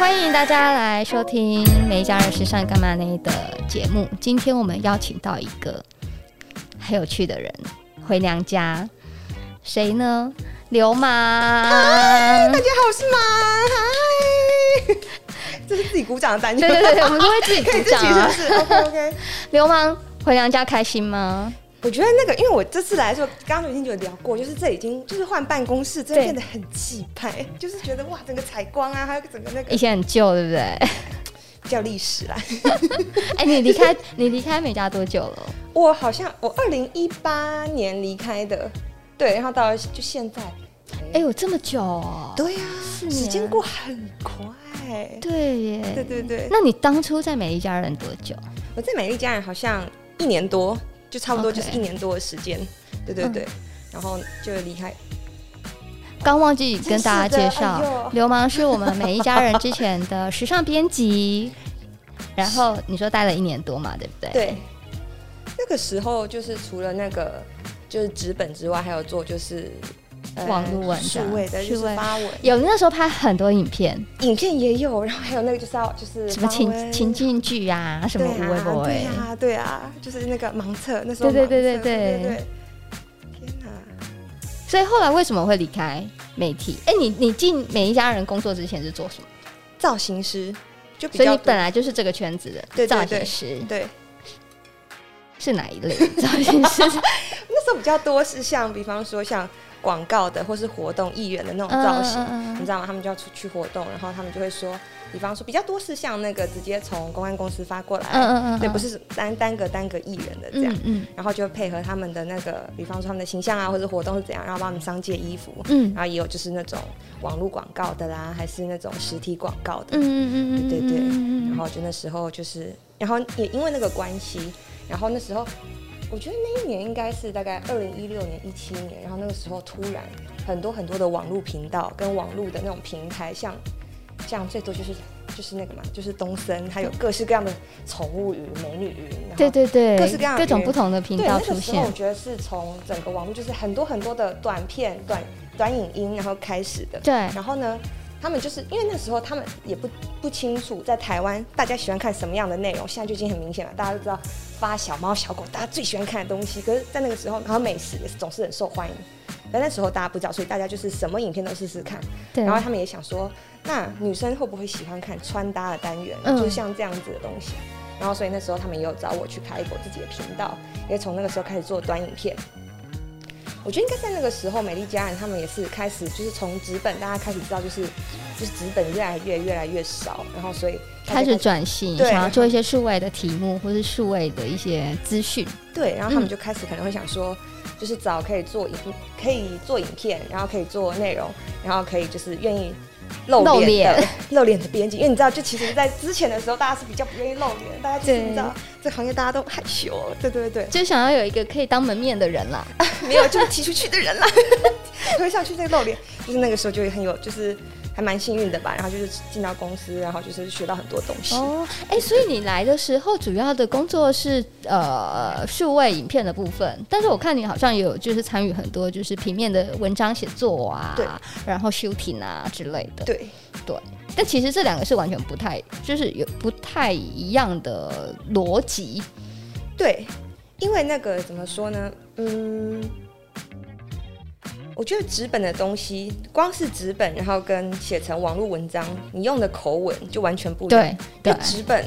欢迎大家来收听《每一家人时尚干嘛呢》的节目。今天我们邀请到一个很有趣的人回娘家，谁呢？刘芒。嗨，大家好，我是芒。嗨，这是自己鼓掌的单元。对对对，我们都会自己鼓掌啊。是 OK OK。流氓回娘家开心吗？我觉得那个，因为我这次来的时候，刚刚已经有聊过，就是这已经就是换办公室，真的变得很气派，就是觉得哇，整个采光啊，还有整个那个以前很旧，对不对？比较历史啦。哎、欸，你离开你离开美家多久了？我好像我二零一八年离开的，对，然后到就现在，哎、欸，有这么久哦？对呀、啊，时间过很快。对耶，对对对。那你当初在美丽家人多久？我在美丽家人好像一年多。就差不多就是一年多的时间.对对对，嗯、然后就离开。刚忘记跟大家介绍，流氓是我们每一家人之前的时尚编辑。然后你说待了一年多嘛，对不对？对。那个时候就是除了那个就是纸本之外，还有做就是。网络文章，数位的就是发文，有那时候拍很多影片，影片也有，然后还有那个就是要就是什么情情境剧啊，什么微博，对啊对啊，就是那个盲测，那时候对对对对对，对，天哪！所以后来为什么会离开媒体？哎，你你进每一家人工作之前是做什么？造型师，就所以你本来就是这个圈子的，对造型师，对，是哪一类造型师？那时候比较多是像，比方说像。广告的或是活动艺人的那种造型，嗯，你知道吗？他们就要出去活动，然后他们就会说，比方说比较多是像那个直接从公安公司发过来，对，不是单单个单个艺人的这样，然后就配合他们的那个，比方说他们的形象啊，或者活动是怎样，然后帮他们商借衣服，嗯，然后也有就是那种网络广告的啦，还是那种实体广告的，嗯嗯嗯，对对对，然后就那时候就是，然后也因为那个关系，然后那时候。我觉得那一年应该是大概二零一六年、一七年，然后那个时候突然很多很多的网络频道跟网络的那种平台，像像最多就是就是那个嘛，就是东森，还有各式各样的宠物云、美女云，对对对，各式各样各种不同的频道出现。对，那个时候我觉得是从整个网络就是很多很多的短片、短短影音然后开始的。对，然后呢，他们就是因为那时候他们也不不清楚在台湾大家喜欢看什么样的内容，现在就已经很明显了，大家都知道。发小猫小狗，大家最喜欢看的东西。可是，在那个时候，然后美食也是总是很受欢迎。但那时候大家不知道，所以大家就是什么影片都试试看。对。然后他们也想说，那女生会不会喜欢看穿搭的单元？嗯。就是像这样子的东西。然后，所以那时候他们也有找我去开一个自己的频道，也从那个时候开始做短影片。我觉得应该在那个时候，美丽佳人他们也是开始，就是从纸本大家开始知道，就是就是纸本越来越越来越少，然后所以开始转型，想要做一些数位的题目或是数位的一些资讯。对，然后他们就开始可能会想说，就是找可以做影可以做影片，然后可以做内容，然后可以就是愿意。露脸的露脸的编辑，因为你知道，就其实，在之前的时候，大家是比较不愿意露脸，大家其实你知道，这行业大家都害羞，对对对，就想要有一个可以当门面的人啦，没有就是踢出去的人啦，推上去再露脸，就是那个时候就会很有，就是。还蛮幸运的吧，然后就是进到公司，然后就是学到很多东西。哦，哎、欸，所以你来的时候主要的工作是呃数位影片的部分，但是我看你好像也有就是参与很多就是平面的文章写作啊，对，然后 shooting 啊之类的。对对，但其实这两个是完全不太，就是有不太一样的逻辑。对，因为那个怎么说呢？嗯。我觉得纸本的东西，光是纸本，然后跟写成网络文章，你用的口吻就完全不一样。对，对，纸本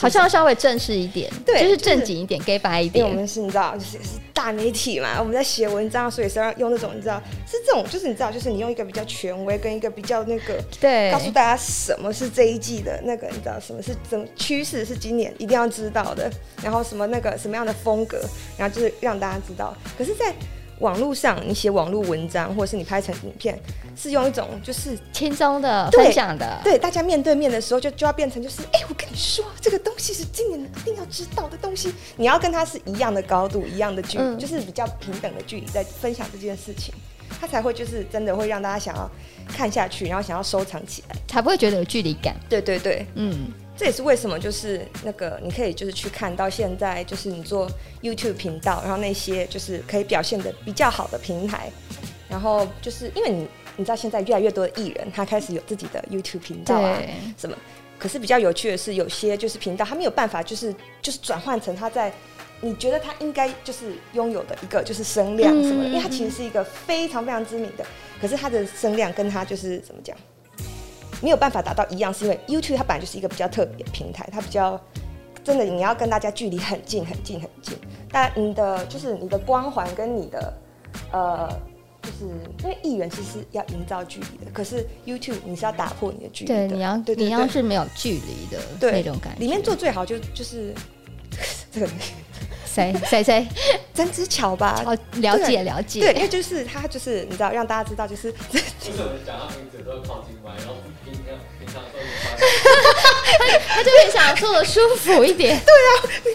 好像要稍微正式一点，对，就是正经一点，gay 白一点。因为我们是你知道，就是是大媒体嘛，我们在写文章，所以是要用那种你知道，是这种，就是你知道，就是你用一个比较权威跟一个比较那个，对，告诉大家什么是这一季的那个，你知道什么是怎么趋势是今年一定要知道的，然后什么那个什么样的风格，然后就是让大家知道。可是，在网络上，你写网络文章，或者是你拍成影片，是用一种就是轻松的分享的，对，大家面对面的时候就就要变成就是，哎、欸，我跟你说，这个东西是今年一定要知道的东西，你要跟他是一样的高度，一样的距离，嗯，就是比较平等的距离在分享这件事情，他才会就是真的会让大家想要看下去，然后想要收藏起来，才不会觉得有距离感。对对对，嗯。这也是为什么，就是那个你可以就是去看到现在，就是你做 YouTube 频道，然后那些就是可以表现的比较好的平台，然后就是因为你你知道现在越来越多的艺人，他开始有自己的 YouTube 频道啊，什么？可是比较有趣的是，有些就是频道，他没有办法，就是就是转换成他在你觉得他应该就是拥有的一个就是声量什么的，因为他其实是一个非常非常知名的，可是他的声量跟他就是怎么讲，没有办法达到一样，是因为 YouTube 它本来就是一个比较特别的平台，它比较真的你要跟大家距离很近很近很近，但你的就是你的光环跟你的呃。就是因为艺人其实要营造距离的，可是 YouTube 你是要打破你的距离的。对，你要对，你要是没有距离的那种感觉。里面做最好就就是 这个谁谁谁 曾之乔吧？哦，了解了解。对，因为就是他就是你知道让大家知道就是。为什么讲到名字都要靠近麦，然后平常平常都 他就很想坐的舒服一点。对啊，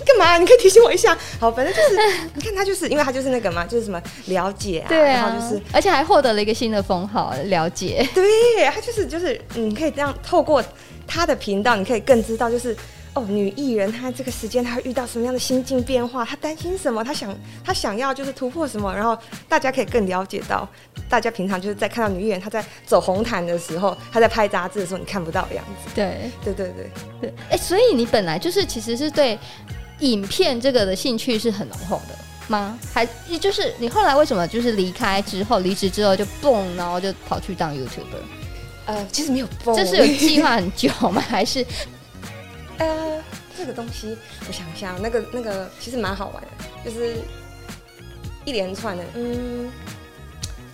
干嘛？你可以提醒我一下。好，反正就是你看他就是因为他就是那个嘛，就是什么了解啊，对啊，然后就是而且还获得了一个新的封号——了解。对，他就是就是你可以这样透过他的频道，你可以更知道就是。哦，女艺人她这个时间她会遇到什么样的心境变化？她担心什么？她想她想要就是突破什么？然后大家可以更了解到，大家平常就是在看到女艺人她在走红毯的时候，她在拍杂志的时候，你看不到的样子。对对对对对。哎、欸，所以你本来就是其实是对影片这个的兴趣是很浓厚的吗？还就是你后来为什么就是离开之后离职之后就蹦，然后就跑去当 YouTuber？呃，其实没有蹦，这是有计划很久吗？还是？呃，这个东西我想一下，那个那个其实蛮好玩的，就是一连串的，嗯，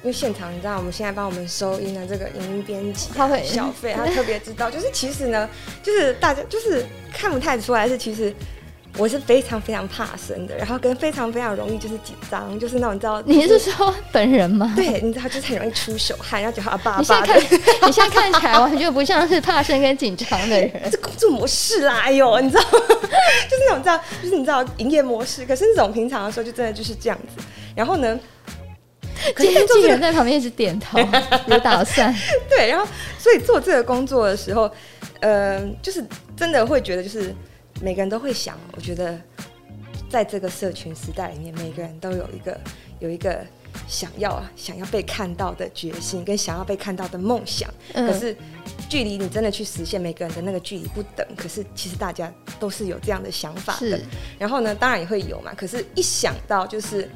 因为现场你知道，我们现在帮我们收音的这个影音编辑，他会小费，他特别知道，就是其实呢，就是大家就是看不太出来是其实。我是非常非常怕生的，然后跟非常非常容易就是紧张，就是那种你知道？你是说本人吗？对，你知道就是很容易出手汗，然后就好爸爸。你现在 看，你现在看起来完全不像是怕生跟紧张的人。这工作模式啦，哎呦，你知道吗？就是那种知道，就是你知道营业模式。可是那种平常的时候，就真的就是这样子。然后呢，今天经纪人在旁边一直点头，有打算。对，然后所以做这个工作的时候，呃，就是真的会觉得就是。每个人都会想，我觉得，在这个社群时代里面，每个人都有一个有一个想要想要被看到的决心，跟想要被看到的梦想。嗯、可是，距离你真的去实现，每个人的那个距离不等。可是，其实大家都是有这样的想法的。是然后呢，当然也会有嘛。可是，一想到就是，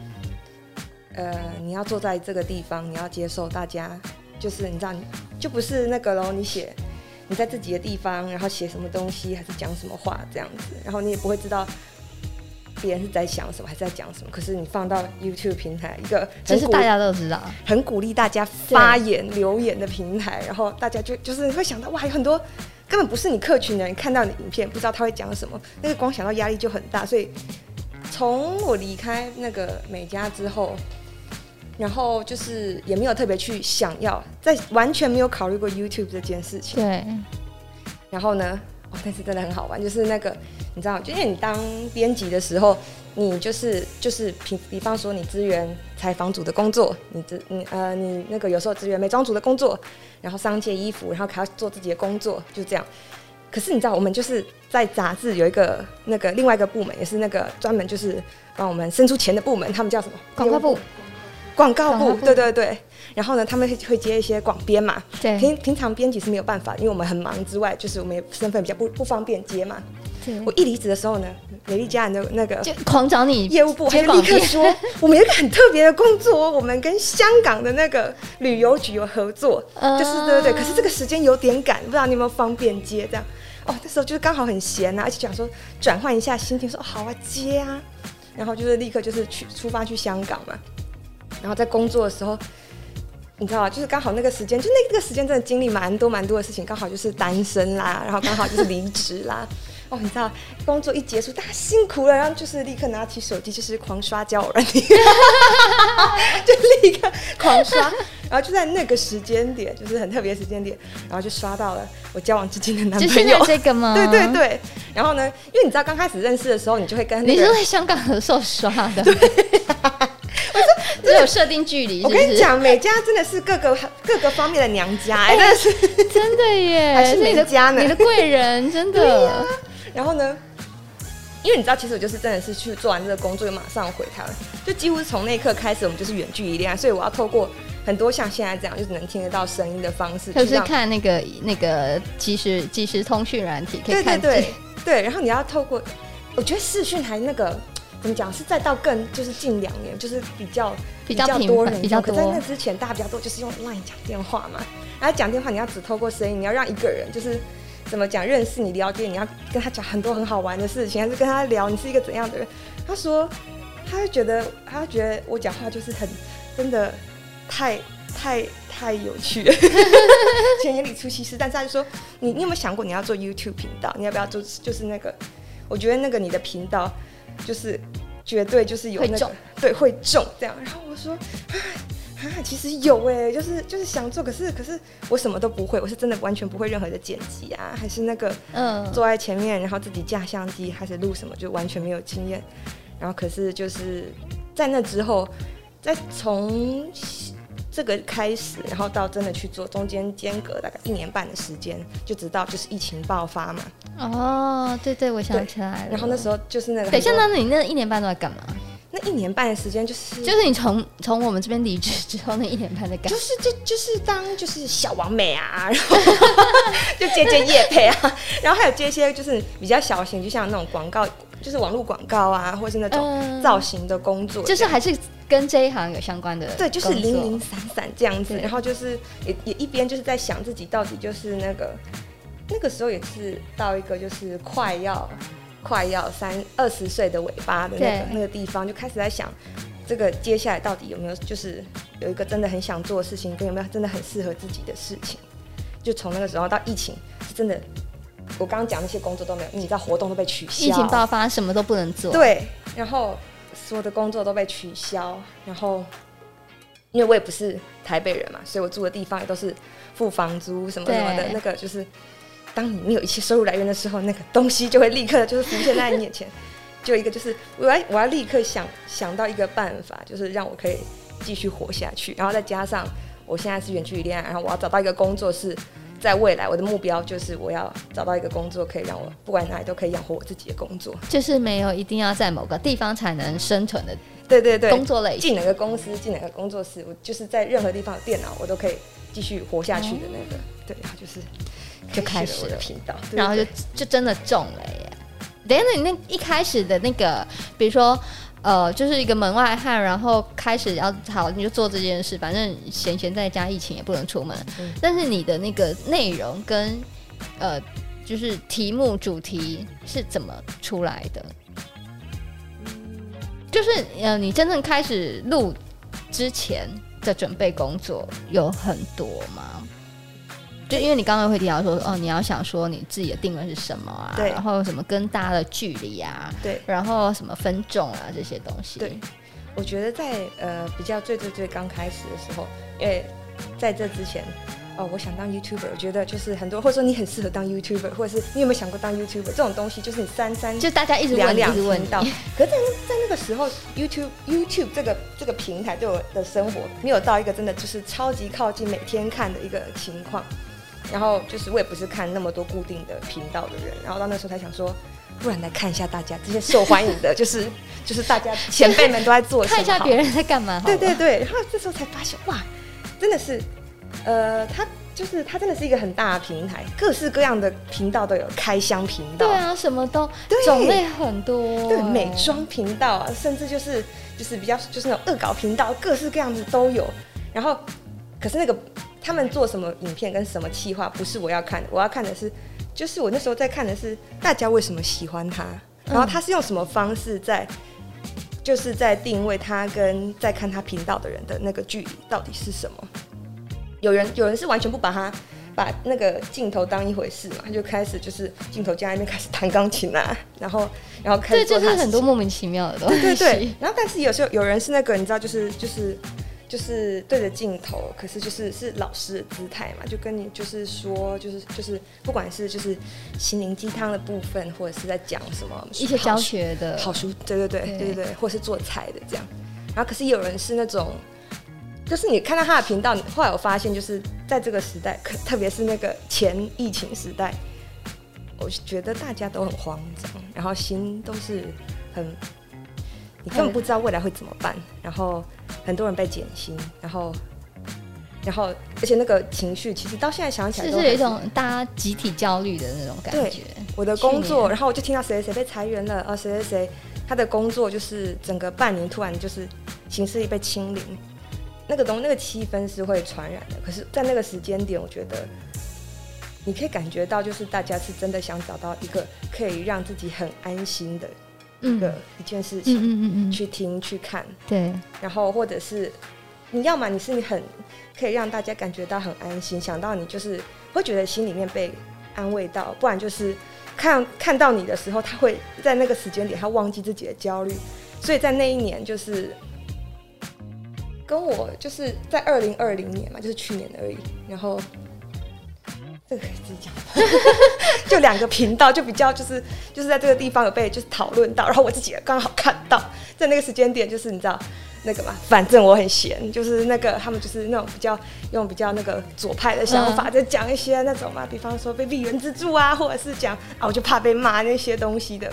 呃，你要坐在这个地方，你要接受大家，就是你知道，就不是那个喽，你写。你在自己的地方，然后写什么东西，还是讲什么话这样子，然后你也不会知道别人是在想什么，还是在讲什么。可是你放到 YouTube 平台，一个其实大家都知道，很鼓励大家发言留言的平台，然后大家就就是你会想到哇，有很多根本不是你客群的人看到你影片，不知道他会讲什么，那个光想到压力就很大。所以从我离开那个美家之后。然后就是也没有特别去想要，在完全没有考虑过 YouTube 这件事情。对。然后呢，哦，但是真的很好玩，就是那个你知道，就因为你当编辑的时候，你就是就是比比方说你支援采访组的工作，你支你呃你那个有时候支援美妆组的工作，然后商界衣服，然后还要做自己的工作，就这样。可是你知道，我们就是在杂志有一个那个另外一个部门，也是那个专门就是帮我们生出钱的部门，他们叫什么？广告部。广告部，对对对，然后呢，他们会会接一些广编嘛。对，平平常编辑是没有办法，因为我们很忙之外，就是我们身份比较不不方便接嘛。对，我一离职的时候呢，美丽家人的那个就狂找你业务部，还立刻说 我们有一个很特别的工作，我们跟香港的那个旅游局有合作，就是对对对。可是这个时间有点赶，不知道你有没有方便接这样？哦，那时候就是刚好很闲啊，而且想说转换一下心情，说好啊接啊，然后就是立刻就是去出发去香港嘛。然后在工作的时候，你知道吗？就是刚好那个时间，就那个时间真的经历蛮多蛮多的事情，刚好就是单身啦，然后刚好就是离职啦。哦，你知道，工作一结束，大家辛苦了，然后就是立刻拿起手机，就是狂刷交友软体，就立刻狂刷。然后就在那个时间点，就是很特别的时间点，然后就刷到了我交往至今的男朋友。这个吗？对对对。然后呢，因为你知道刚开始认识的时候，你就会跟、那个、你是在香港的时候刷的。对。只有设定距离。我跟你讲，美家真的是各个各个方面的娘家，哎，真的是真的耶，还是你的家呢？你的贵人，真的。然后呢，因为你知道，其实我就是真的是去做完这个工作，就马上回台湾，就几乎是从那一刻开始，我们就是远距离恋爱，所以我要透过。很多像现在这样，就是能听得到声音的方式，就是看那个那个即时即时通讯软体，可以看对对对对，然后你要透过，我觉得视讯还那个怎么讲，是再到更就是近两年，就是比较比较多人，比较多。在那之前，大家比较多就是用 LINE 讲电话嘛，然后讲电话你要只透过声音，你要让一个人就是。怎么讲？认识你了解你要跟他讲很多很好玩的事情，还是跟他聊你是一个怎样的人？他说，他就觉得，他觉得我讲话就是很真的太 太太有趣了，钱眼里出西施。但是他就说，你你有没有想过你要做 YouTube 频道？你要不要做？就是那个，我觉得那个你的频道就是绝对就是有那个对会中这样。然后我说。啊，其实有哎，就是就是想做，可是可是我什么都不会，我是真的完全不会任何的剪辑啊，还是那个嗯，坐在前面，然后自己架相机，开始录什么，就完全没有经验。然后可是就是在那之后，再从这个开始，然后到真的去做，中间间隔大概一年半的时间，就直到就是疫情爆发嘛。哦，对对，我想起来了。然后那时候就是那个，等一下，那你那一年半都在干嘛？那一年半的时间就是就是你从从我们这边离职之后那一年半的感觉，就是就就是当就是小王美啊，然后就接接夜配啊，然后还有接一些就是比较小型，就像那种广告，就是网络广告啊，或是那种造型的工作，就是还是跟这一行有相关的，对，就是零零散散这样子，然后就是也也一边就是在想自己到底就是那个那个时候也是到一个就是快要。快要三二十岁的尾巴的那个那个地方，就开始在想，这个接下来到底有没有就是有一个真的很想做的事情，跟有没有真的很适合自己的事情。就从那个时候到疫情，是真的，我刚刚讲那些工作都没有，你知道活动都被取消，疫情爆发什么都不能做。对，然后所有的工作都被取消，然后因为我也不是台北人嘛，所以我住的地方也都是付房租什么什么的，那个就是。当你没有一切收入来源的时候，那个东西就会立刻就是浮现在你眼前。就一个就是我要我要立刻想想到一个办法，就是让我可以继续活下去。然后再加上我现在是远距离恋爱，然后我要找到一个工作，是在未来我的目标就是我要找到一个工作，可以让我不管哪里都可以养活我自己的工作。就是没有一定要在某个地方才能生存的，对对对，工作类进哪个公司进哪个工作室，我就是在任何地方有电脑，我都可以继续活下去的那个。对，然后就是。就开始了频道，然后就就真的中了耶！等下，你那一开始的那个，比如说，呃，就是一个门外汉，然后开始要好，你就做这件事，反正闲闲在家，疫情也不能出门。嗯、但是你的那个内容跟呃，就是题目主题是怎么出来的？就是呃，你真正开始录之前的准备工作有很多吗？就因为你刚刚会提到说，哦，你要想说你自己的定位是什么啊？对。然后什么跟大家的距离啊？对。然后什么分众啊这些东西？对。我觉得在呃比较最最最刚开始的时候，因为在这之前，哦，我想当 YouTuber，我觉得就是很多，或者说你很适合当 YouTuber，或者是你有没有想过当 YouTuber 这种东西，就是你三三就大家一直两直问到。可是在在那个时候，YouTube YouTube 这个这个平台对我的生活没有到一个真的就是超级靠近，每天看的一个情况。然后就是我也不是看那么多固定的频道的人，然后到那时候才想说，不然来看一下大家这些受欢迎的，就是 就是大家前辈们都在做什么，看一下别人在干嘛。对对对，然后这时候才发现，哇，真的是，呃，他就是他真的是一个很大的平台，各式各样的频道都有，开箱频道，对啊，什么都种类很多，对，美妆频道啊，甚至就是就是比较就是那种恶搞频道，各式各样子都有。然后，可是那个。他们做什么影片跟什么企划，不是我要看的，我要看的是，就是我那时候在看的是大家为什么喜欢他，然后他是用什么方式在，就是在定位他跟在看他频道的人的那个距离到底是什么？有人有人是完全不把他把那个镜头当一回事嘛，他就开始就是镜头加那边开始弹钢琴啊，然后然后开始做就是很多莫名其妙的东西，对对对，然后但是有时候有人是那个你知道就是就是。就是对着镜头，可是就是是老师的姿态嘛，就跟你就是说，就是就是不管是就是心灵鸡汤的部分，或者是在讲什么一些教学的好书，对对对对对对，或者是做菜的这样。然后可是有人是那种，就是你看到他的频道，后来我发现就是在这个时代，可特别是那个前疫情时代，我觉得大家都很慌张，然后心都是很。你根本不知道未来会怎么办，然后很多人被减薪，然后然后而且那个情绪其实到现在想起来，都是有一种大家集体焦虑的那种感觉。我的工作，然后我就听到谁谁谁被裁员了，啊谁谁谁他的工作就是整个半年突然就是行事历被清零，那个东那个气氛是会传染的。可是，在那个时间点，我觉得。你可以感觉到，就是大家是真的想找到一个可以让自己很安心的一个一件事情，嗯嗯嗯嗯，去听去看，对。然后或者是你要么你是你很可以让大家感觉到很安心，想到你就是会觉得心里面被安慰到，不然就是看看到你的时候，他会在那个时间点他忘记自己的焦虑。所以在那一年，就是跟我就是在二零二零年嘛，就是去年而已，然后。这个可以自己讲，就两个频道，就比较就是就是在这个地方有被就是讨论到，然后我自己也刚好看到，在那个时间点，就是你知道那个嘛，反正我很闲，就是那个他们就是那种比较用比较那个左派的想法，在讲一些那种嘛，比方说被立原资助啊，或者是讲啊，我就怕被骂那些东西的，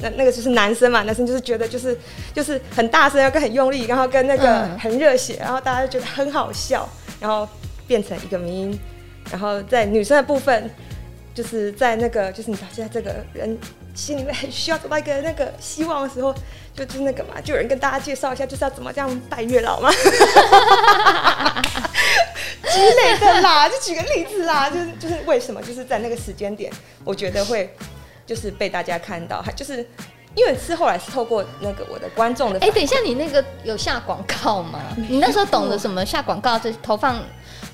那那个就是男生嘛，男生就是觉得就是就是很大声，要跟很用力，然后跟那个很热血，然后大家就觉得很好笑，然后变成一个名。然后在女生的部分，就是在那个，就是你知道，现在这个人心里面很需要找到一个那个希望的时候，就就是那个嘛，就有人跟大家介绍一下，就是要怎么这样拜月老嘛，之类的啦。就举个例子啦，就是就是为什么，就是在那个时间点，我觉得会就是被大家看到，还就是因为是后来是透过那个我的观众的。哎，等一下，你那个有下广告吗？你那时候懂得什么下广告？是投放。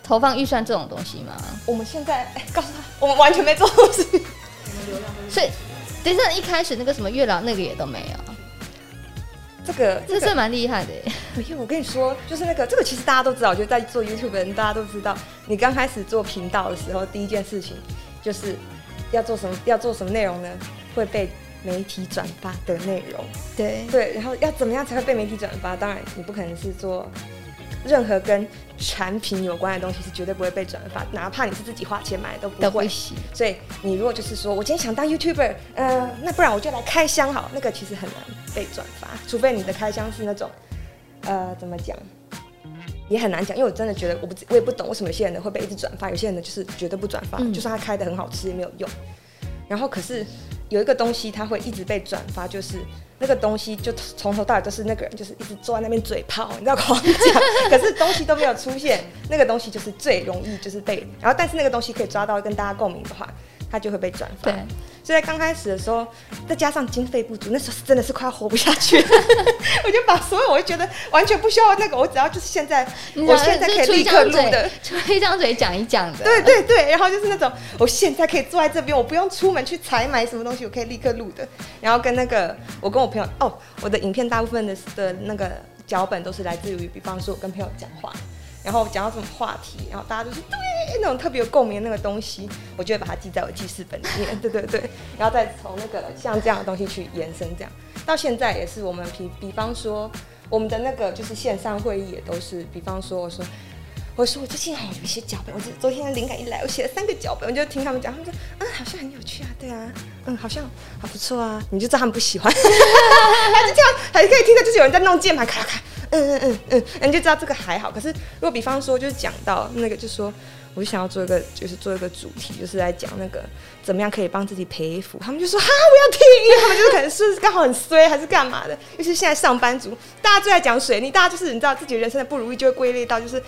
投放预算这种东西吗？我们现在哎，告诉他，我们完全没做东西。所以，等一下一开始那个什么月老那个也都没有。这个这是蛮厉害的耶。因为我跟你说，就是那个这个其实大家都知道，就在做 YouTube 的人大家都知道，你刚开始做频道的时候，第一件事情就是要做什么，要做什么内容呢？会被媒体转发的内容。对对，然后要怎么样才会被媒体转发？当然，你不可能是做。任何跟产品有关的东西是绝对不会被转发，哪怕你是自己花钱买的都不会。所以你如果就是说我今天想当 YouTuber，呃，那不然我就来开箱好，那个其实很难被转发，除非你的开箱是那种，呃，怎么讲，也很难讲，因为我真的觉得我不我也不懂为什么有些人会被一直转发，有些人呢就是绝对不转发，嗯、就算他开的很好吃也没有用。然后可是有一个东西它会一直被转发，就是。那个东西就从头到尾都是那个人，就是一直坐在那边嘴炮，你知道我讲，可是东西都没有出现。那个东西就是最容易就是被，然后但是那个东西可以抓到跟大家共鸣的话，它就会被转发。对，所以在刚开始的时候，再加上经费不足，那时候是真的是快要活不下去。我就把所有我就觉得完全不需要那个，我只要就是现在，我现在可以立刻录的，出一张嘴讲一讲的。对对对，然后就是那种我现在可以坐在这边，我不用出门去采买什么东西，我可以立刻录的。然后跟那个我跟我朋友哦，我的影片大部分的的那个脚本都是来自于，比方说我跟朋友讲话。然后讲到什么话题，然后大家就是对那种特别有共鸣那个东西，我就会把它记在我记事本里面。对对对，然后再从那个像这样的东西去延伸，这样到现在也是我们比比方说我们的那个就是线上会议也都是，比方说我说我说我最近还有一些脚本，我昨昨天灵感一来，我写了三个脚本，我就听他们讲，他们说嗯好像很有趣啊，对啊，嗯好像还不错啊，你就知道他们不喜欢，还是这样还可以听到就是有人在弄键盘，咔咔。嗯嗯嗯嗯，你就知道这个还好。可是如果比方说，就是讲到那个，就说我就想要做一个，就是做一个主题，就是来讲那个怎么样可以帮自己赔付。他们就说哈，我要听，他们就是可能是刚好很衰，还是干嘛的。尤其现在上班族，大家最爱讲水逆，大家就是你知道自己人生的不如意，就会归类到就是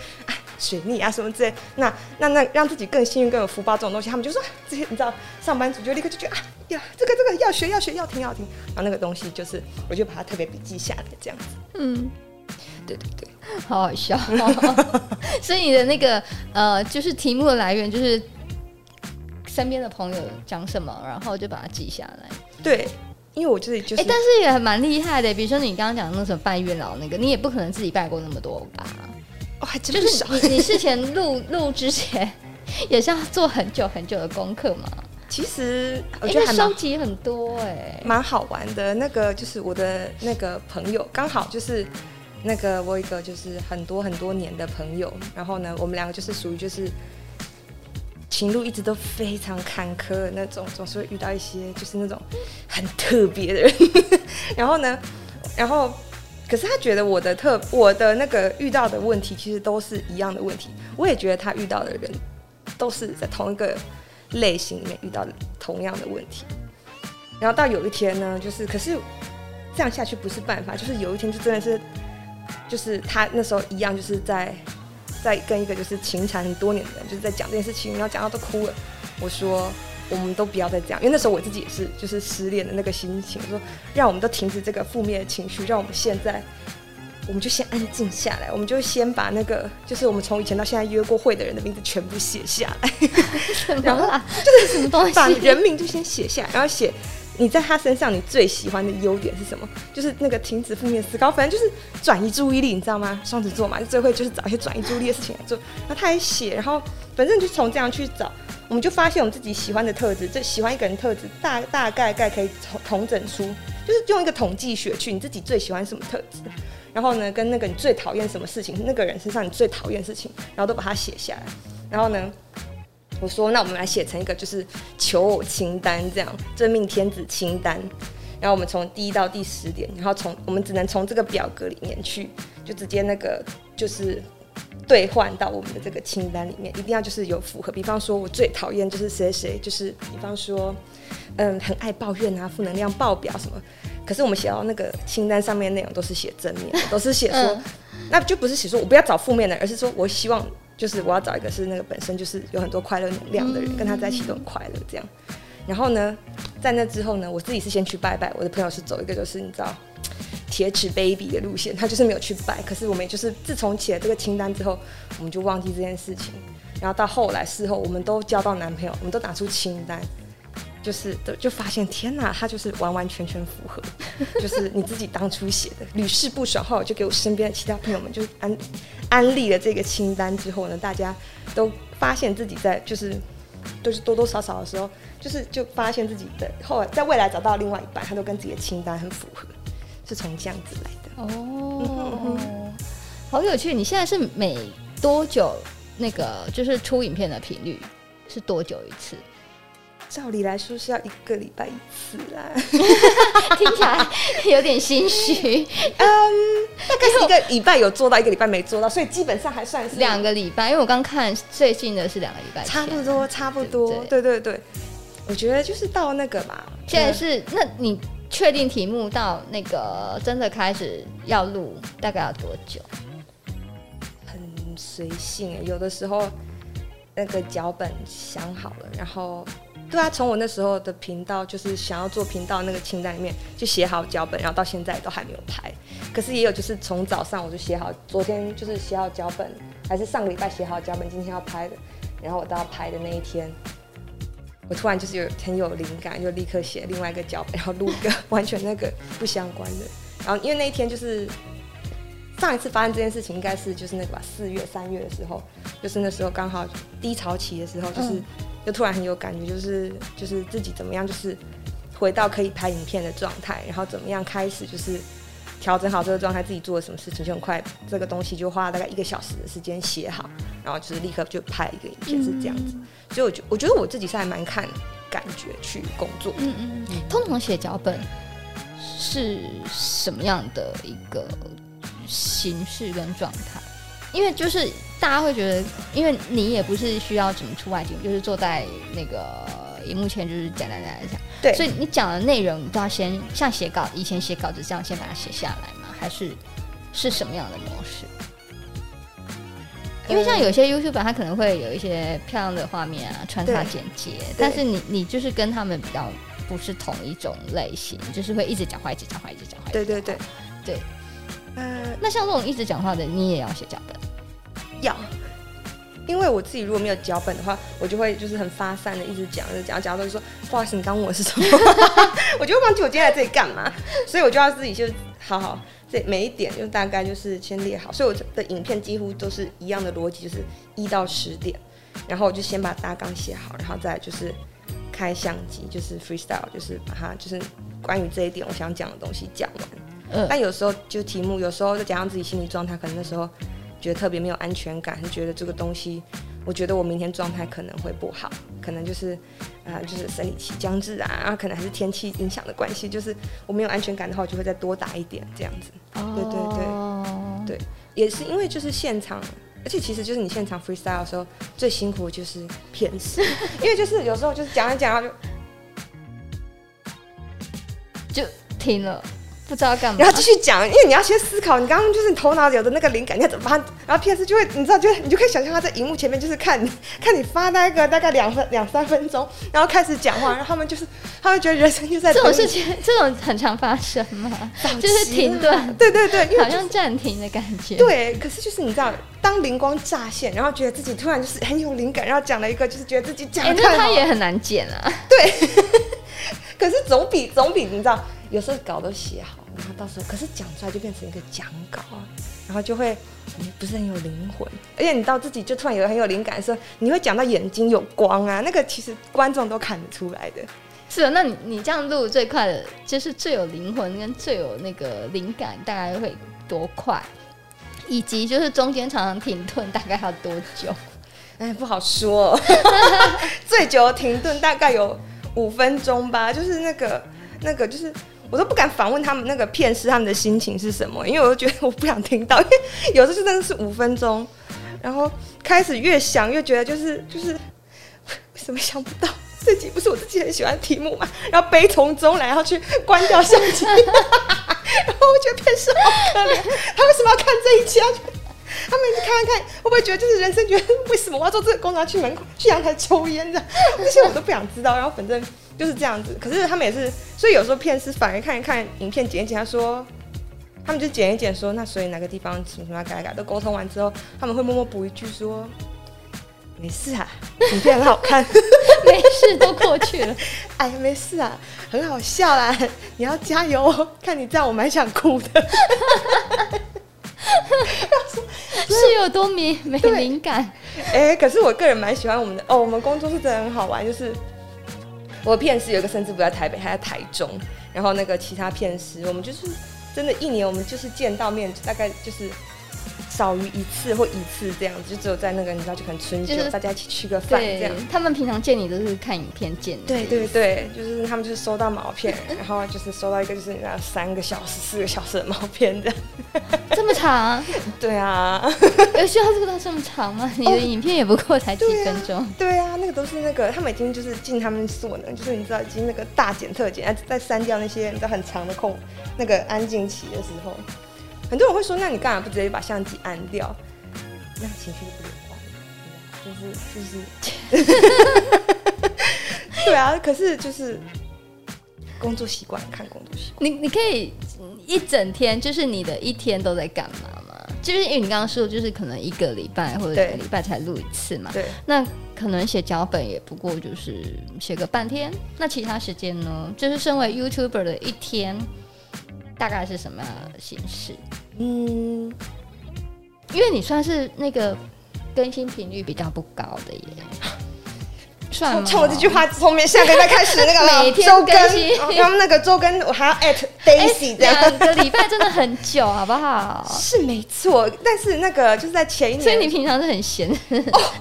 水逆啊什么之类。那那那让自己更幸运、更有福报这种东西，他们就说这些你知道上班族就立刻就觉得啊呀，这个这个要学要学要听要听。然后那个东西就是，我就把它特别笔记下来这样子。嗯。对对对，好好笑。所以你的那个呃，就是题目的来源就是身边的朋友讲什么，然后就把它记下来。对，因为我自己就是，哎，但是也蛮厉害的。比如说你刚刚讲的那什么拜月老那个，你也不可能自己拜过那么多吧？哦，还真是你你事前录 录之前也是要做很久很久的功课嘛？其实我觉得还收集很多哎，蛮好玩的。那个就是我的那个朋友，刚好就是。那个我一个就是很多很多年的朋友，然后呢，我们两个就是属于就是情路一直都非常坎坷的那种，总是会遇到一些就是那种很特别的人。然后呢，然后可是他觉得我的特我的那个遇到的问题其实都是一样的问题，我也觉得他遇到的人都是在同一个类型里面遇到同样的问题。然后到有一天呢，就是可是这样下去不是办法，就是有一天就真的是，就是他那时候一样就是在在跟一个就是情缠很多年的人就是在讲这件事情，然后讲到都哭了。我说。我们都不要再这样，因为那时候我自己也是，就是失恋的那个心情，说让我们都停止这个负面的情绪，让我们现在，我们就先安静下来，我们就先把那个，就是我们从以前到现在约过会的人的名字全部写下来，然后就是什么东西，把人名就先写下来，然后写你在他身上你最喜欢的优点是什么，就是那个停止负面思考，反正就是转移注意力，你知道吗？双子座嘛，就最会就是找一些转移注意力的事情来做，然后他也写，然后反正就从这样去找。我们就发现我们自己喜欢的特质，最喜欢一个人特质，大大概概可以统整出，就是用一个统计学去，你自己最喜欢什么特质，然后呢，跟那个你最讨厌什么事情，那个人身上你最讨厌事情，然后都把它写下来。然后呢，我说那我们来写成一个就是求偶清单，这样真命天子清单。然后我们从第一到第十点，然后从我们只能从这个表格里面去，就直接那个就是。兑换到我们的这个清单里面，一定要就是有符合。比方说，我最讨厌就是谁谁，就是比方说，嗯，很爱抱怨啊，负能量爆表什么。可是我们写到那个清单上面内容都是写正面的，都是写说，嗯、那就不是写说我不要找负面的，而是说我希望就是我要找一个是那个本身就是有很多快乐能量的人，跟他在一起都很快乐这样。然后呢，在那之后呢，我自己是先去拜拜，我的朋友是走一个就是你知道。铁齿 baby 的路线，他就是没有去拜。可是我们也就是自从起了这个清单之后，我们就忘记这件事情。然后到后来事后，我们都交到男朋友，我们都拿出清单，就是就发现天哪，他就是完完全全符合，就是你自己当初写的，屡试不爽。后来就给我身边的其他朋友们就安安利了这个清单之后呢，大家都发现自己在就是都是多多少少的时候，就是就发现自己的后来在未来找到另外一半，他都跟自己的清单很符合。是从这样子来的哦，好有趣！你现在是每多久那个就是出影片的频率是多久一次？照理来说是要一个礼拜一次啦，听起来有点心虚。嗯，大概是一个礼拜有做到，一个礼拜没做到，所以基本上还算是两个礼拜。因为我刚看最近的是两个礼拜，差不多，差不多。对对对，我觉得就是到那个吧。现在是，那你。确定题目到那个真的开始要录，大概要多久？很随性，有的时候那个脚本想好了，然后对啊，从我那时候的频道就是想要做频道那个清单里面就写好脚本，然后到现在都还没有拍。可是也有就是从早上我就写好，昨天就是写好脚本，还是上个礼拜写好脚本，今天要拍的，然后我到要拍的那一天。我突然就是有很有灵感，就立刻写另外一个脚本，然后录一个完全那个不相关的。然后因为那一天就是上一次发生这件事情，应该是就是那个吧，四月三月的时候，就是那时候刚好低潮期的时候，就是就突然很有感觉，就是就是自己怎么样，就是回到可以拍影片的状态，然后怎么样开始就是。调整好这个状态，自己做了什么事情就很快，这个东西就花了大概一个小时的时间写好，然后就是立刻就拍一个影片，是这样子。所以我觉我觉得我自己是还蛮看感觉去工作。嗯嗯嗯。通常写脚本是什么样的一个形式跟状态？因为就是大家会觉得，因为你也不是需要怎么出外景，就是坐在那个荧幕前，就是简单简单讲。对，所以你讲的内容，你都要先像写稿，以前写稿子这样先把它写下来吗？还是是什么样的模式？因为像有些 YouTuber，他可能会有一些漂亮的画面啊，穿插剪接，但是你你就是跟他们比较不是同一种类型，就是会一直讲话，一直讲话，一直讲话。对对对对。呃，那像这种一直讲话的，你也要写脚本？要。因为我自己如果没有脚本的话，我就会就是很发散的一直讲，就讲讲，到就说不好意思，你刚问我是什么，我就会忘记我今天来这里干嘛，所以我就要自己就好好这每一点就大概就是先列好，所以我的影片几乎都是一样的逻辑，就是一到十点，然后我就先把大纲写好，然后再就是开相机，就是 freestyle，就是把它就是关于这一点我想讲的东西讲完。嗯，但有时候就题目，有时候再加上自己心理状态，可能那时候。觉得特别没有安全感，觉得这个东西，我觉得我明天状态可能会不好，可能就是啊、呃，就是生理期将至啊，啊可能还是天气影响的关系，就是我没有安全感的话，我就会再多打一点这样子。哦、对对对对，也是因为就是现场，而且其实就是你现场 freestyle 的时候最辛苦的就是片师，因为就是有时候就是讲一讲就就停了。不知道干嘛，然后继续讲，因为你要先思考，你刚刚就是你头脑里有的那个灵感，你要怎么办？然后片师就会，你知道，就你就可以想象他在荧幕前面，就是看你 看你发那个大概两分两三分钟，然后开始讲话，然后他们就是他们觉得人生就在这种事情，这种很常发生嘛，就是停顿，对对对，好像暂停的感觉。对，可是就是你知道，当灵光乍现，然后觉得自己突然就是很有灵感，然后讲了一个，就是觉得自己讲的，那他也很难剪啊。对，可是总比总比你知道，有时候稿都写好。然后到时候，可是讲出来就变成一个讲稿啊，然后就会不是很有灵魂，而且你到自己就突然有很有灵感的时候，你会讲到眼睛有光啊，那个其实观众都看得出来的。是的，那你你这样录最快的，就是最有灵魂跟最有那个灵感，大概会多快？以及就是中间常常停顿，大概要多久？哎，不好说。最久的停顿大概有五分钟吧，就是那个那个就是。我都不敢访问他们那个片师他们的心情是什么，因为我都觉得我不想听到，因为有时候真的是五分钟，然后开始越想越觉得就是就是为什么想不到自己不是我自己很喜欢的题目嘛，然后悲从中来，然后去关掉相机，然后我觉得片师好可怜，他为什么要看这一期啊？他们一直看看看，会不会觉得就是人生觉得为什么我要做这个工作，去门口去阳台抽烟这样，这些我都不想知道，然后反正。就是这样子，可是他们也是，所以有时候片师反而看一看影片剪一剪，他说，他们就剪一剪说，那所以哪个地方什么什么改改，都沟通完之后，他们会默默补一句说，没事啊，影片很好看，没事都过去了，哎，没事啊，很好笑啦，你要加油哦，看你这样我蛮想哭的，是有多敏没灵感？哎、可是我个人蛮喜欢我们的哦，我们工作室真的很好玩，就是。我的片师有一个甚至不在台北，还在台中。然后那个其他片师，我们就是真的，一年我们就是见到面，大概就是。少于一次或一次这样子，就只有在那个你知道，就可能春节大家一起吃个饭这样。他们平常见你都是看影片见的。对对对，就是他们就是收到毛片，然后就是收到一个就是你知道三个小时、四个小时的毛片的。这么长？对啊。有需要录到这么长吗？你的影片也不过才几分钟。哦对啊。对啊，那个都是那个他们已经就是尽他们所能，就是你知道已经那个大剪特剪，再删掉那些你知道很长的空那个安静期的时候。很多人会说：“那你干嘛不直接把相机按掉？那情绪就不会换，就是就是，对啊。可是就是工作习惯，看工作习惯。你你可以一整天，就是你的一天都在干嘛吗？就是因为你刚刚说，就是可能一个礼拜或者两个礼拜才录一次嘛。对。那可能写脚本也不过就是写个半天。那其他时间呢？就是身为 YouTuber 的一天。”大概是什么样的形式？嗯，因为你算是那个更新频率比较不高的耶。算从我这句话后面，下个再开始那个 每天更新，他们那个周更我还要 at Daisy 这样，两个礼拜真的很久，好不好？是没错，但是那个就是在前一年，所以你平常是很闲，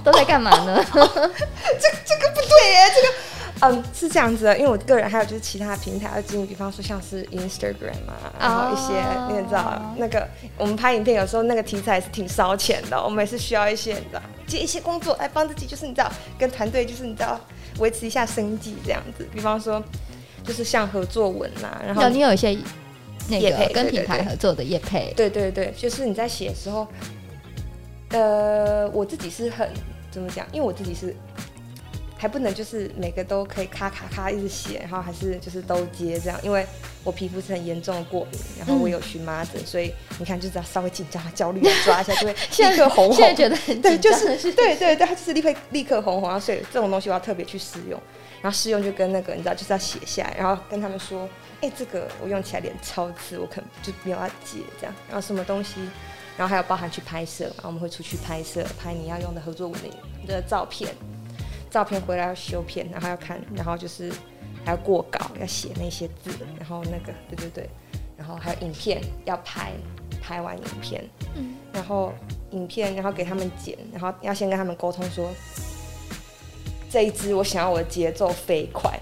都在干嘛呢？这这个不对耶，这个。嗯，是这样子的，因为我个人还有就是其他平台要经营，比方说像是 Instagram 啊，然后一些、oh. 你也知道，那个我们拍影片有时候那个题材是挺烧钱的，我们也是需要一些你知道接一些工作来帮自己，就是你知道跟团队就是你知道维持一下生计这样子。比方说就是像合作文啊，然后你有一些那个跟品牌合作的业配，对对对，就是你在写的时候，呃，我自己是很怎么讲？因为我自己是。还不能就是每个都可以咔咔咔一直写，然后还是就是都接这样，因为我皮肤是很严重的过敏，然后我有荨麻疹，所以你看就只要稍微紧张、焦虑抓一下就会 立刻红红。现在觉得很对，就是对对对，它就是立刻立刻红红啊，所以这种东西我要特别去试用，然后试用就跟那个你知道就是要写下来，然后跟他们说，哎，这个我用起来脸超刺，我可能就没有要接这样，然后什么东西，然后还有包含去拍摄，然后我们会出去拍摄，拍你要用的合作文的的照片。照片回来要修片，然后要看，然后就是还要过稿，要写那些字，然后那个对对对，然后还有影片要拍，拍完影片，嗯，然后影片，然后给他们剪，然后要先跟他们沟通说，这一支我想要我的节奏飞快，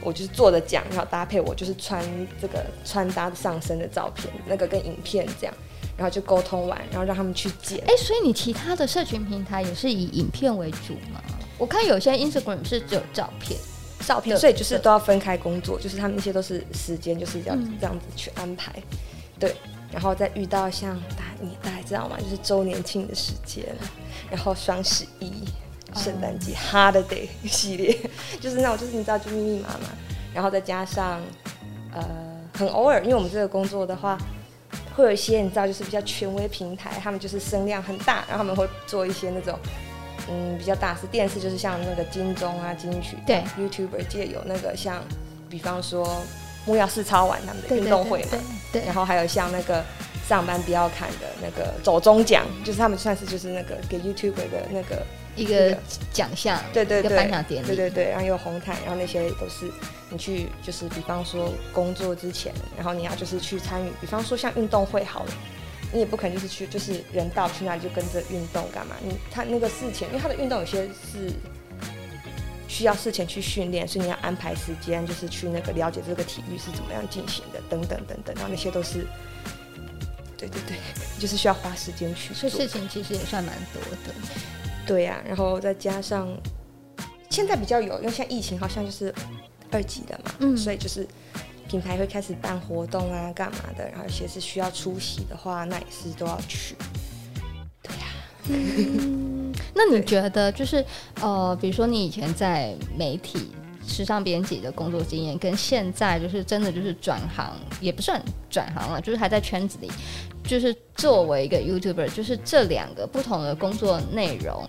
我就是坐着讲，然后搭配我就是穿这个穿搭上身的照片，那个跟影片这样，然后就沟通完，然后让他们去剪。哎，所以你其他的社群平台也是以影片为主吗？我看有些 Instagram 是只有照片，照片，所以就是都要分开工作，就是他们那些都是时间，就是要这样子去安排，嗯、对。然后再遇到像大你大家知道吗？就是周年庆的时间，然后双十一、圣诞节、Holiday 系列，就是那种就是你知道就密密麻麻，然后再加上呃很偶尔，因为我们这个工作的话，会有一些你知道就是比较权威平台，他们就是声量很大，然后他们会做一些那种嗯比较大是电视，就是像那个金钟啊金曲对 YouTuber 界有那个像比方说。木曜四超玩他们的运动会嘛，对，然后还有像那个上班不要看的那个走钟奖，就是他们算是就是那个给 YouTuber 的那个一个奖项，对对对，颁奖典礼，对对对，然后有红毯，然后那些都是你去就是比方说工作之前，然后你要就是去参与，比方说像运动会好了，你也不可能就是去就是人到去那里就跟着运动干嘛，你他那个事前，因为他的运动有些是。需要事前去训练，所以你要安排时间，就是去那个了解这个体育是怎么样进行的，等等等等，然后那些都是，对对对，就是需要花时间去做。所以事情其实也算蛮多的。对呀、啊，然后再加上现在比较有，因为现在疫情好像就是二级的嘛，嗯，所以就是品牌会开始办活动啊，干嘛的，然后有些是需要出席的话，那也是都要去。对呀、啊。嗯那你觉得就是呃，比如说你以前在媒体、时尚编辑的工作经验，跟现在就是真的就是转行，也不算转行了，就是还在圈子里，就是作为一个 YouTuber，就是这两个不同的工作内容，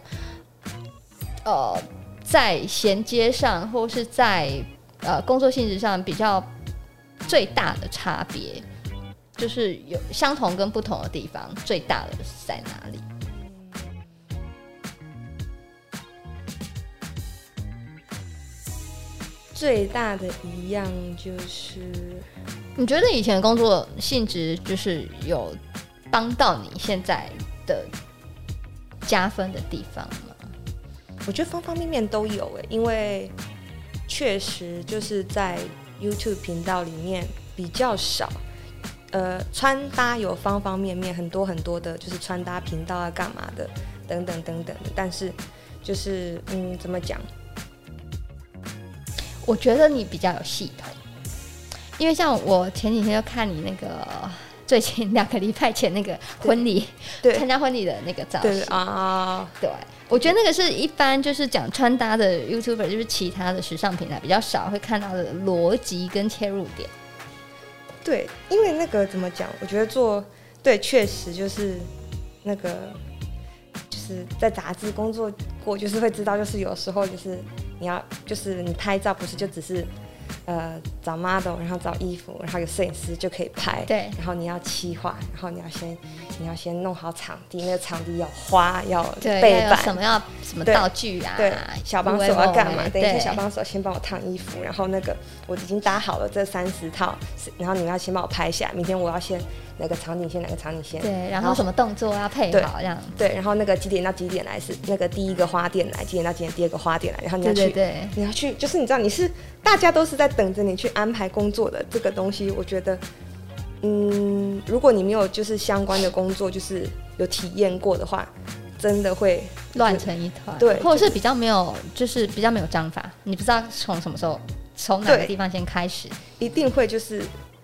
呃，在衔接上或是在呃工作性质上比较最大的差别，就是有相同跟不同的地方，最大的是在哪里？最大的一样就是，你觉得以前的工作性质就是有帮到你现在的加分的地方吗？我觉得方方面面都有诶，因为确实就是在 YouTube 频道里面比较少，呃，穿搭有方方面面很多很多的，就是穿搭频道啊，干嘛的等等等等的，但是就是嗯，怎么讲？我觉得你比较有系统，因为像我前几天就看你那个最近两个礼拜前那个婚礼，对，参加婚礼的那个照片啊，对，我觉得那个是一般就是讲穿搭的 YouTuber，就是其他的时尚平台比较少会看到的逻辑跟切入点。对，因为那个怎么讲？我觉得做对，确实就是那个就是在杂志工作过，就是会知道，就是有时候就是。你要就是你拍照不是就只是，呃，找 model，然后找衣服，然后有摄影师就可以拍。对。然后你要企划，然后你要先你要先弄好场地，那个场地要花，要背板，什么要什么道具啊？对。小帮手要干嘛？等一下小帮手先帮我烫衣服，然后那个我已经搭好了这三十套，然后你们要先帮我拍下，明天我要先。哪个场景先，哪个场景先？对，然后什么动作要配好这样。对，然后那个几点到几点来是那个第一个花店来，几点到几点第二个花店来，然后你要去，对对对，你要去，就是你知道你是大家都是在等着你去安排工作的这个东西，我觉得，嗯，如果你没有就是相关的工作就是有体验过的话，真的会乱成一团，对，或者是比较没有就是比较没有章法，你不知道从什么时候从哪个地方先开始，一定会就是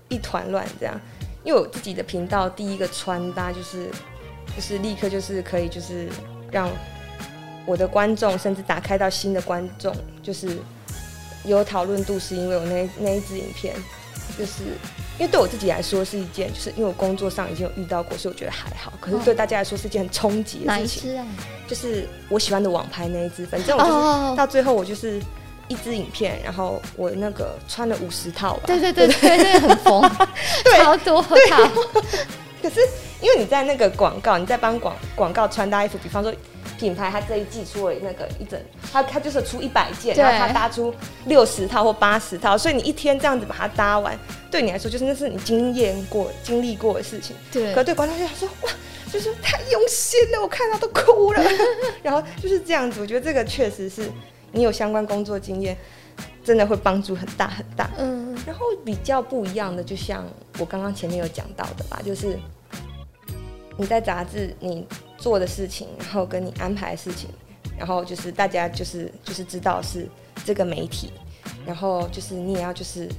一团乱这样。因为我自己的频道第一个穿搭就是，就是立刻就是可以就是让我的观众甚至打开到新的观众，就是有讨论度，是因为我那那一支影片，就是因为对我自己来说是一件，就是因为我工作上已经有遇到过，所以我觉得还好。可是对大家来说是一件很冲击的事情。啊？就是我喜欢的网拍那一支，反正我就是到最后我就是。一支影片，然后我那个穿了五十套吧。对对对对，那个很疯，超多套。可是因为你在那个广告，你在帮广广告穿搭衣服，比方说品牌，它这一季出了那个一整，它它就是出一百件，然后它搭出六十套或八十套，所以你一天这样子把它搭完，对你来说就是那是你经验过、经历过的事情。对。可对观众来说，哇，就是太用心了，我看到都哭了。然后就是这样子，我觉得这个确实是你有相关工作经验，真的会帮助很大很大。嗯，然后比较不一样的，就像我刚刚前面有讲到的吧，就是你在杂志你做的事情，然后跟你安排的事情，然后就是大家就是就是知道是这个媒体，然后就是你也要就是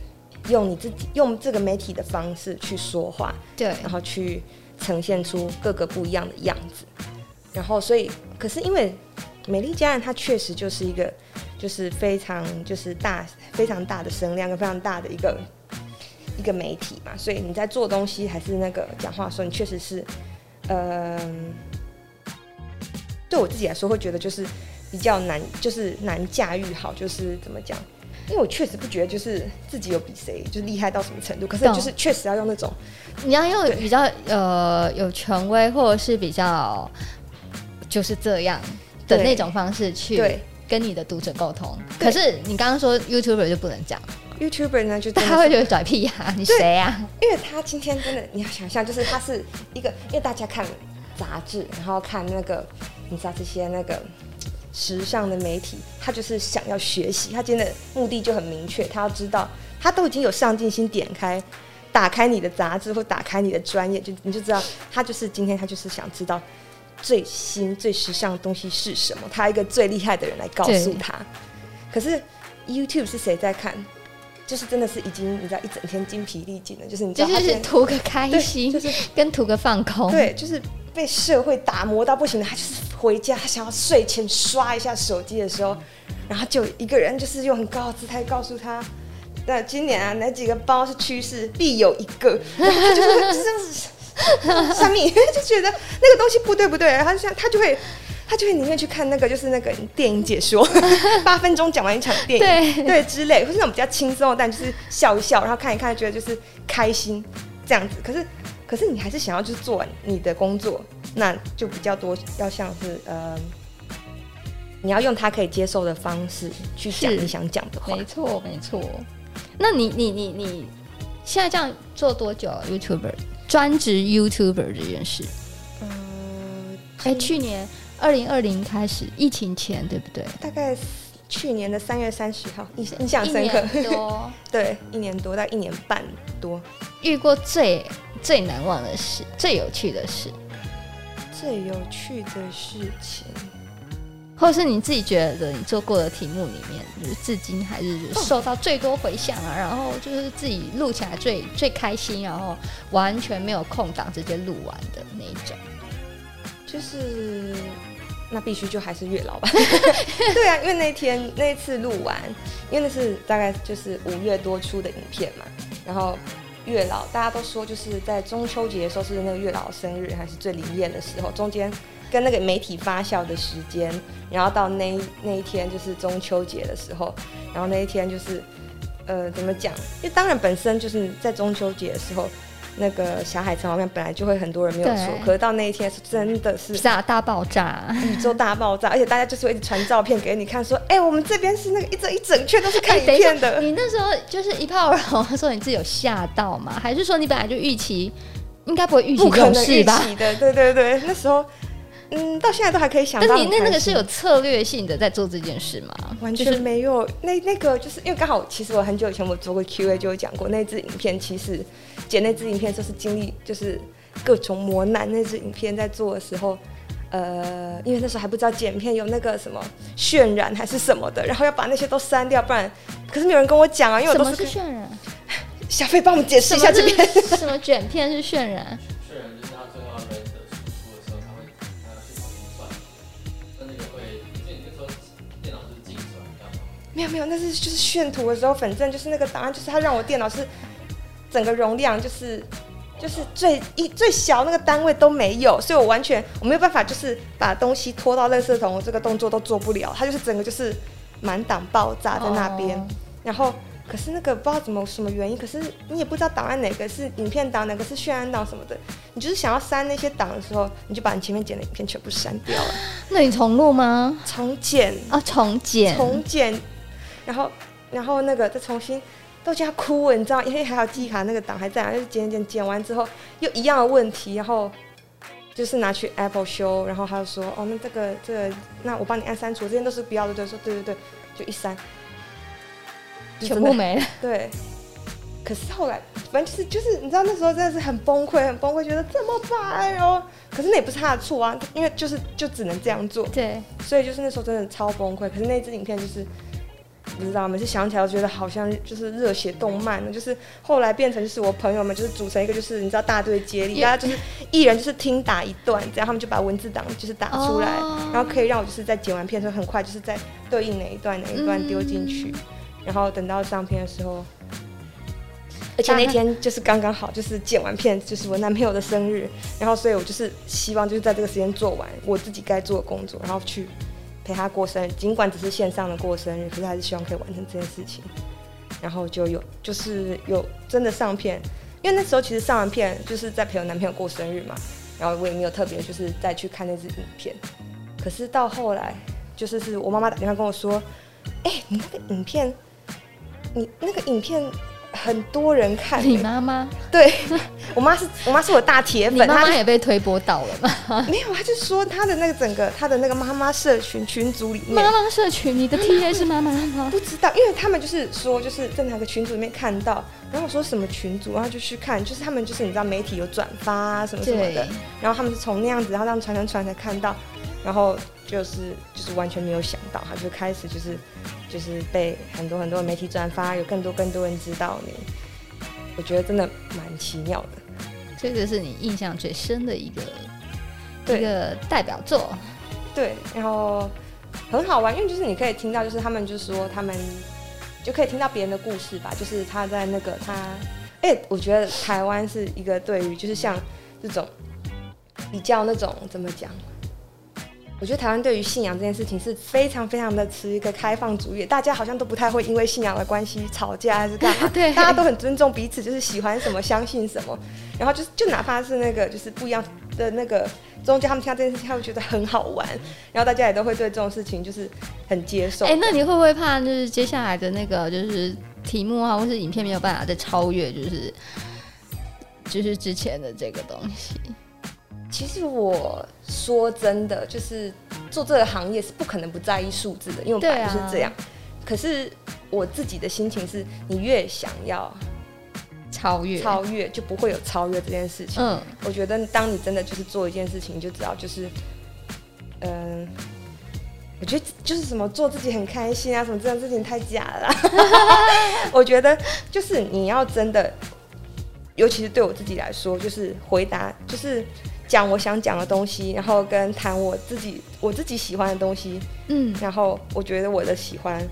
用你自己用这个媒体的方式去说话，对，然后去。呈现出各个不一样的样子，然后所以，可是因为美丽家人它确实就是一个，就是非常就是大非常大的声量跟非常大的一个一个媒体嘛，所以你在做东西还是那个讲话的时候，你确实是，嗯、呃，对我自己来说会觉得就是比较难，就是难驾驭好，就是怎么讲？因为我确实不觉得就是自己有比谁就是厉害到什么程度，可是就是确实要用那种，你要用比较呃有权威或者是比较就是这样的那种方式去跟你的读者沟通。可是你刚刚说 YouTuber 就不能讲，YouTuber 呢就他会觉得拽屁呀、啊，你谁呀、啊？因为他今天真的你要想象，就是他是一个，因为大家看杂志，然后看那个你知道这些那个。时尚的媒体，他就是想要学习，他今天的目的就很明确，他要知道，他都已经有上进心，点开、打开你的杂志或打开你的专业，就你就知道，他就是今天他就是想知道最新最时尚的东西是什么，他一个最厉害的人来告诉他。可是 YouTube 是谁在看？就是真的是已经你知道一整天精疲力尽了，就是你知道他就是图个开心，就是跟图个放空，对，就是。被社会打磨到不行的，他就是回家，他想要睡前刷一下手机的时候，然后就一个人就是用很高的姿态告诉他，那今年啊哪几个包是趋势，必有一个，就是就是 上面 就觉得那个东西不对不对，然后像他就会他就会宁愿去看那个就是那个电影解说，八分钟讲完一场电影，对对之类，或是那种比较轻松的，但就是笑一笑，然后看一看，觉得就是开心这样子，可是。可是你还是想要就是做你的工作，那就比较多要像是呃，你要用他可以接受的方式去讲你想讲的话。没错，没错。那你你你你现在这样做多久？YouTuber 专职 YouTuber 这件事？嗯，哎，去年二零二零开始疫情前对不对？大概去年的三月三十号，印印象深刻。多 对，一年多，大概一年半多。遇过最最难忘的事，最有趣的事，最有趣的事情，或是你自己觉得你做过的题目里面，就是至今还是受到最多回响啊，然后就是自己录起来最最开心，然后完全没有空档直接录完的那一种，就是那必须就还是月老吧？对啊，因为那天那次录完，因为那是大概就是五月多出的影片嘛，然后。月老，大家都说就是在中秋节的时候是那个月老生日，还是最灵验的时候。中间跟那个媒体发酵的时间，然后到那那一天就是中秋节的时候，然后那一天就是呃怎么讲？因为当然本身就是在中秋节的时候。那个小海城旁边本来就会很多人没有错，可是到那一天是真的是大大爆炸，宇宙大爆炸，而且大家就是会一直传照片给你看，说，哎、欸，我们这边是那个一整一整圈都是看影片的。欸、你那时候就是一炮而红，说你自己有吓到吗？还是说你本来就预期应该不会预期这种事吧？的，对对对，那时候。嗯，到现在都还可以想到。但你那那个是有策略性的在做这件事吗？完全没有。那那个就是因为刚好，其实我很久以前我做过 Q A 就有讲过，那支影片其实剪那支影片就是经历就是各种磨难。那支影片在做的时候，呃，因为那时候还不知道剪片有那个什么渲染还是什么的，然后要把那些都删掉，不然可是没有人跟我讲啊，因为我都是，是渲染。小飞帮我们解释一下这边什么卷片是渲染。没有没有，那是就是炫图的时候，反正就是那个档案，就是它让我电脑是整个容量就是就是最一最小那个单位都没有，所以我完全我没有办法就是把东西拖到垃圾桶，我这个动作都做不了。它就是整个就是满档爆炸在那边，哦、然后可是那个不知道怎么什么原因，可是你也不知道档案哪个是影片档，哪个是渲染档什么的，你就是想要删那些档的时候，你就把你前面剪的影片全部删掉了。那你重录吗？重剪啊，重剪，重剪。然后，然后那个再重新都叫他哭了，你知道，因为还有记忆卡那个档还在，就是剪剪剪完之后又一样的问题，然后就是拿去 Apple 修，然后他就说，哦，那这个这个，那我帮你按删除，这些都是不要的，对，说对对对，就一删，全部没了。对。可是后来，反正就是就是，你知道那时候真的是很崩溃，很崩溃，觉得怎么办哦？可是那也不是他的错啊，因为就是就只能这样做。对。所以就是那时候真的超崩溃。可是那支影片就是。不知道，每次想起来，我觉得好像就是热血动漫呢。就是后来变成就是我朋友们就是组成一个就是你知道大队接力，大家就是一人就是听打一段，这样他们就把文字档就是打出来，然后可以让我就是在剪完片的时候很快就是在对应哪一段哪一段丢进去，然后等到上片的时候，而且那天就是刚刚好就是剪完片就是我男朋友的生日，然后所以我就是希望就是在这个时间做完我自己该做的工作，然后去。陪他过生日，尽管只是线上的过生日，可是还是希望可以完成这件事情。然后就有，就是有真的上片，因为那时候其实上完片就是在陪我男朋友过生日嘛。然后我也没有特别就是再去看那支影片。可是到后来，就是是我妈妈打电话跟我说：“哎、你那个影片，你那个影片。”很多人看你妈妈，对 我妈是我妈是我大铁粉，你妈妈也被推播到了吗？没有，她就说她的那个整个她的那个妈妈社群群组里面，妈妈社群，你的 TA 是妈妈吗？不知道，因为他们就是说就是在那个群组里面看到，然后我说什么群组，然后就去看，就是他们就是你知道媒体有转发啊什么什么的，然后他们是从那样子，然后这样传传传才看到，然后就是就是完全没有想到，他就开始就是。就是被很多很多媒体转发，有更多更多人知道你，我觉得真的蛮奇妙的。这个是你印象最深的一个一个代表作，对，然后很好玩，因为就是你可以听到，就是他们就说他们就可以听到别人的故事吧，就是他在那个他，哎、欸，我觉得台湾是一个对于就是像这种比较那种怎么讲？我觉得台湾对于信仰这件事情是非常非常的持一个开放主义，大家好像都不太会因为信仰的关系吵架还是干嘛，对，大家都很尊重彼此，就是喜欢什么相信什么，然后就就哪怕是那个就是不一样的那个宗教，他们听到这件事情，他会觉得很好玩，然后大家也都会对这种事情就是很接受。哎、欸，那你会不会怕就是接下来的那个就是题目啊，或是影片没有办法再超越，就是就是之前的这个东西？其实我说真的，就是做这个行业是不可能不在意数字的，因为我本来就是这样。啊、可是我自己的心情是，你越想要超越，超越就不会有超越这件事情。嗯，我觉得当你真的就是做一件事情，你就只要就是，嗯、呃，我觉得就是什么做自己很开心啊，什么这样事情太假了。我觉得就是你要真的，尤其是对我自己来说，就是回答就是。讲我想讲的东西，然后跟谈我自己我自己喜欢的东西，嗯，然后我觉得我的喜欢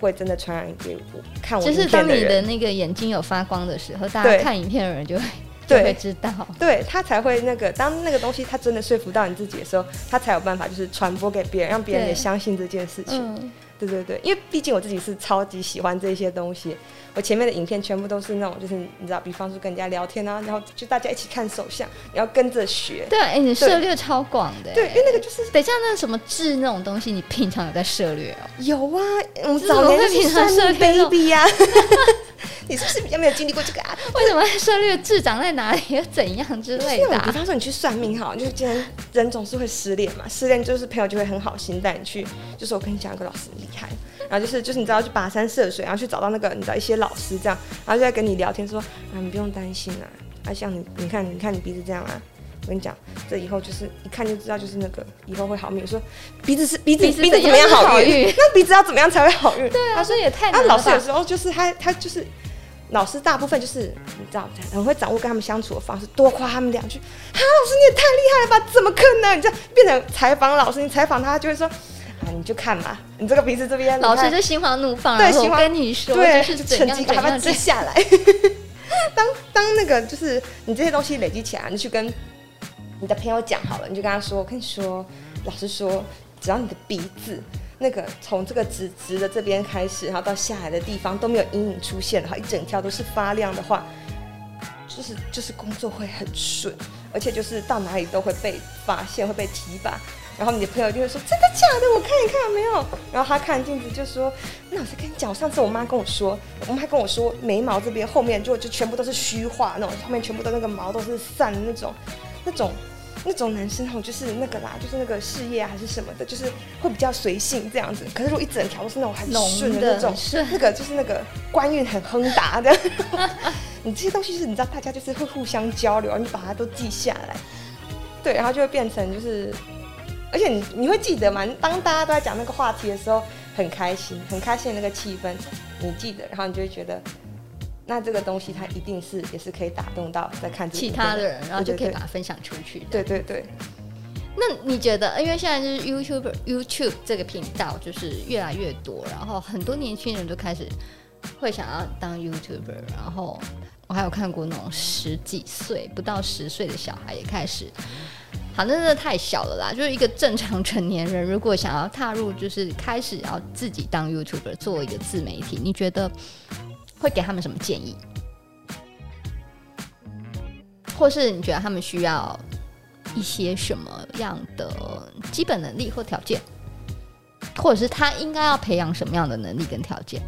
会真的传染给我看我。就是当你的那个眼睛有发光的时候，大家看影片的人就会对就会知道，对他才会那个当那个东西他真的说服到你自己的时候，他才有办法就是传播给别人，让别人也相信这件事情。对，对对对，因为毕竟我自己是超级喜欢这些东西。我前面的影片全部都是那种，就是你知道，比方说跟人家聊天啊，然后就大家一起看手相，你要跟着学。对，哎、欸，你涉猎超广的。对，因为那个就是，等一下那什么痣那种东西，你平常有在涉猎哦？有啊，我们早年是平常涉猎 baby 呀。你是不是比较没有经历过这个啊？为什么涉猎痣长在哪里，又怎样之类的、啊？比方说你去算命哈，就是今天人总是会失恋嘛，失恋就是朋友就会很好心带你去，就是我跟你讲一个老师厉害。然后就是就是你知道去跋山涉水，然后去找到那个你知道一些老师这样，然后就在跟你聊天说啊，你不用担心啊，啊像你你看你看你鼻子这样啊，我跟你讲这以后就是一看就知道就是那个以后会好命。我说鼻子是鼻子鼻子，怎么样好运？那鼻子要怎么样才会好运？对啊，他说也太难了。啊，老师有时候就是他他就是老师大部分就是你知道很会掌握跟他们相处的方式，多夸他们两句啊，老师你也太厉害了吧？怎么可能？你这样变成采访老师，你采访他就会说。啊，你就看嘛，你这个鼻子这边，老师就心花怒放，对，我跟你说，对，就是成绩赶快接下来。当当那个就是你这些东西累积起来，你去跟你的朋友讲好了，你就跟他说，我跟你说，老师说，只要你的鼻子那个从这个直直的这边开始，然后到下来的地方都没有阴影出现然后，一整条都是发亮的话，就是就是工作会很顺，而且就是到哪里都会被发现，会被提拔。然后你的朋友就会说：“真的假的？我看一看没有。”然后他看镜子就说：“那我再跟你讲，上次我妈跟我说，我妈跟我说，眉毛这边后面就就全部都是虚化那种，后面全部都那个毛都是散的那种，那种那种男生哦，就是那个啦，就是那个事业啊还是什么的，就是会比较随性这样子。可是如果一整条都是那种很顺的那种，那个就是那个官运很亨达的。你这些东西就是你知道，大家就是会互相交流，你把它都记下来，对，然后就会变成就是，而且你你会记得吗？当大家都在讲那个话题的时候，很开心，很开心的那个气氛，你记得，然后你就会觉得。那这个东西它一定是也是可以打动到在看其他的人，然后就可以把它分享出去。对对对。那你觉得，因为现在就是 YouTube YouTube 这个频道就是越来越多，然后很多年轻人都开始会想要当 YouTuber，然后我还有看过那种十几岁不到十岁的小孩也开始，好，那真的太小了啦。就是一个正常成年人，如果想要踏入，就是开始要自己当 YouTuber，做一个自媒体，你觉得？会给他们什么建议，或是你觉得他们需要一些什么样的基本能力或条件，或者是他应该要培养什么样的能力跟条件？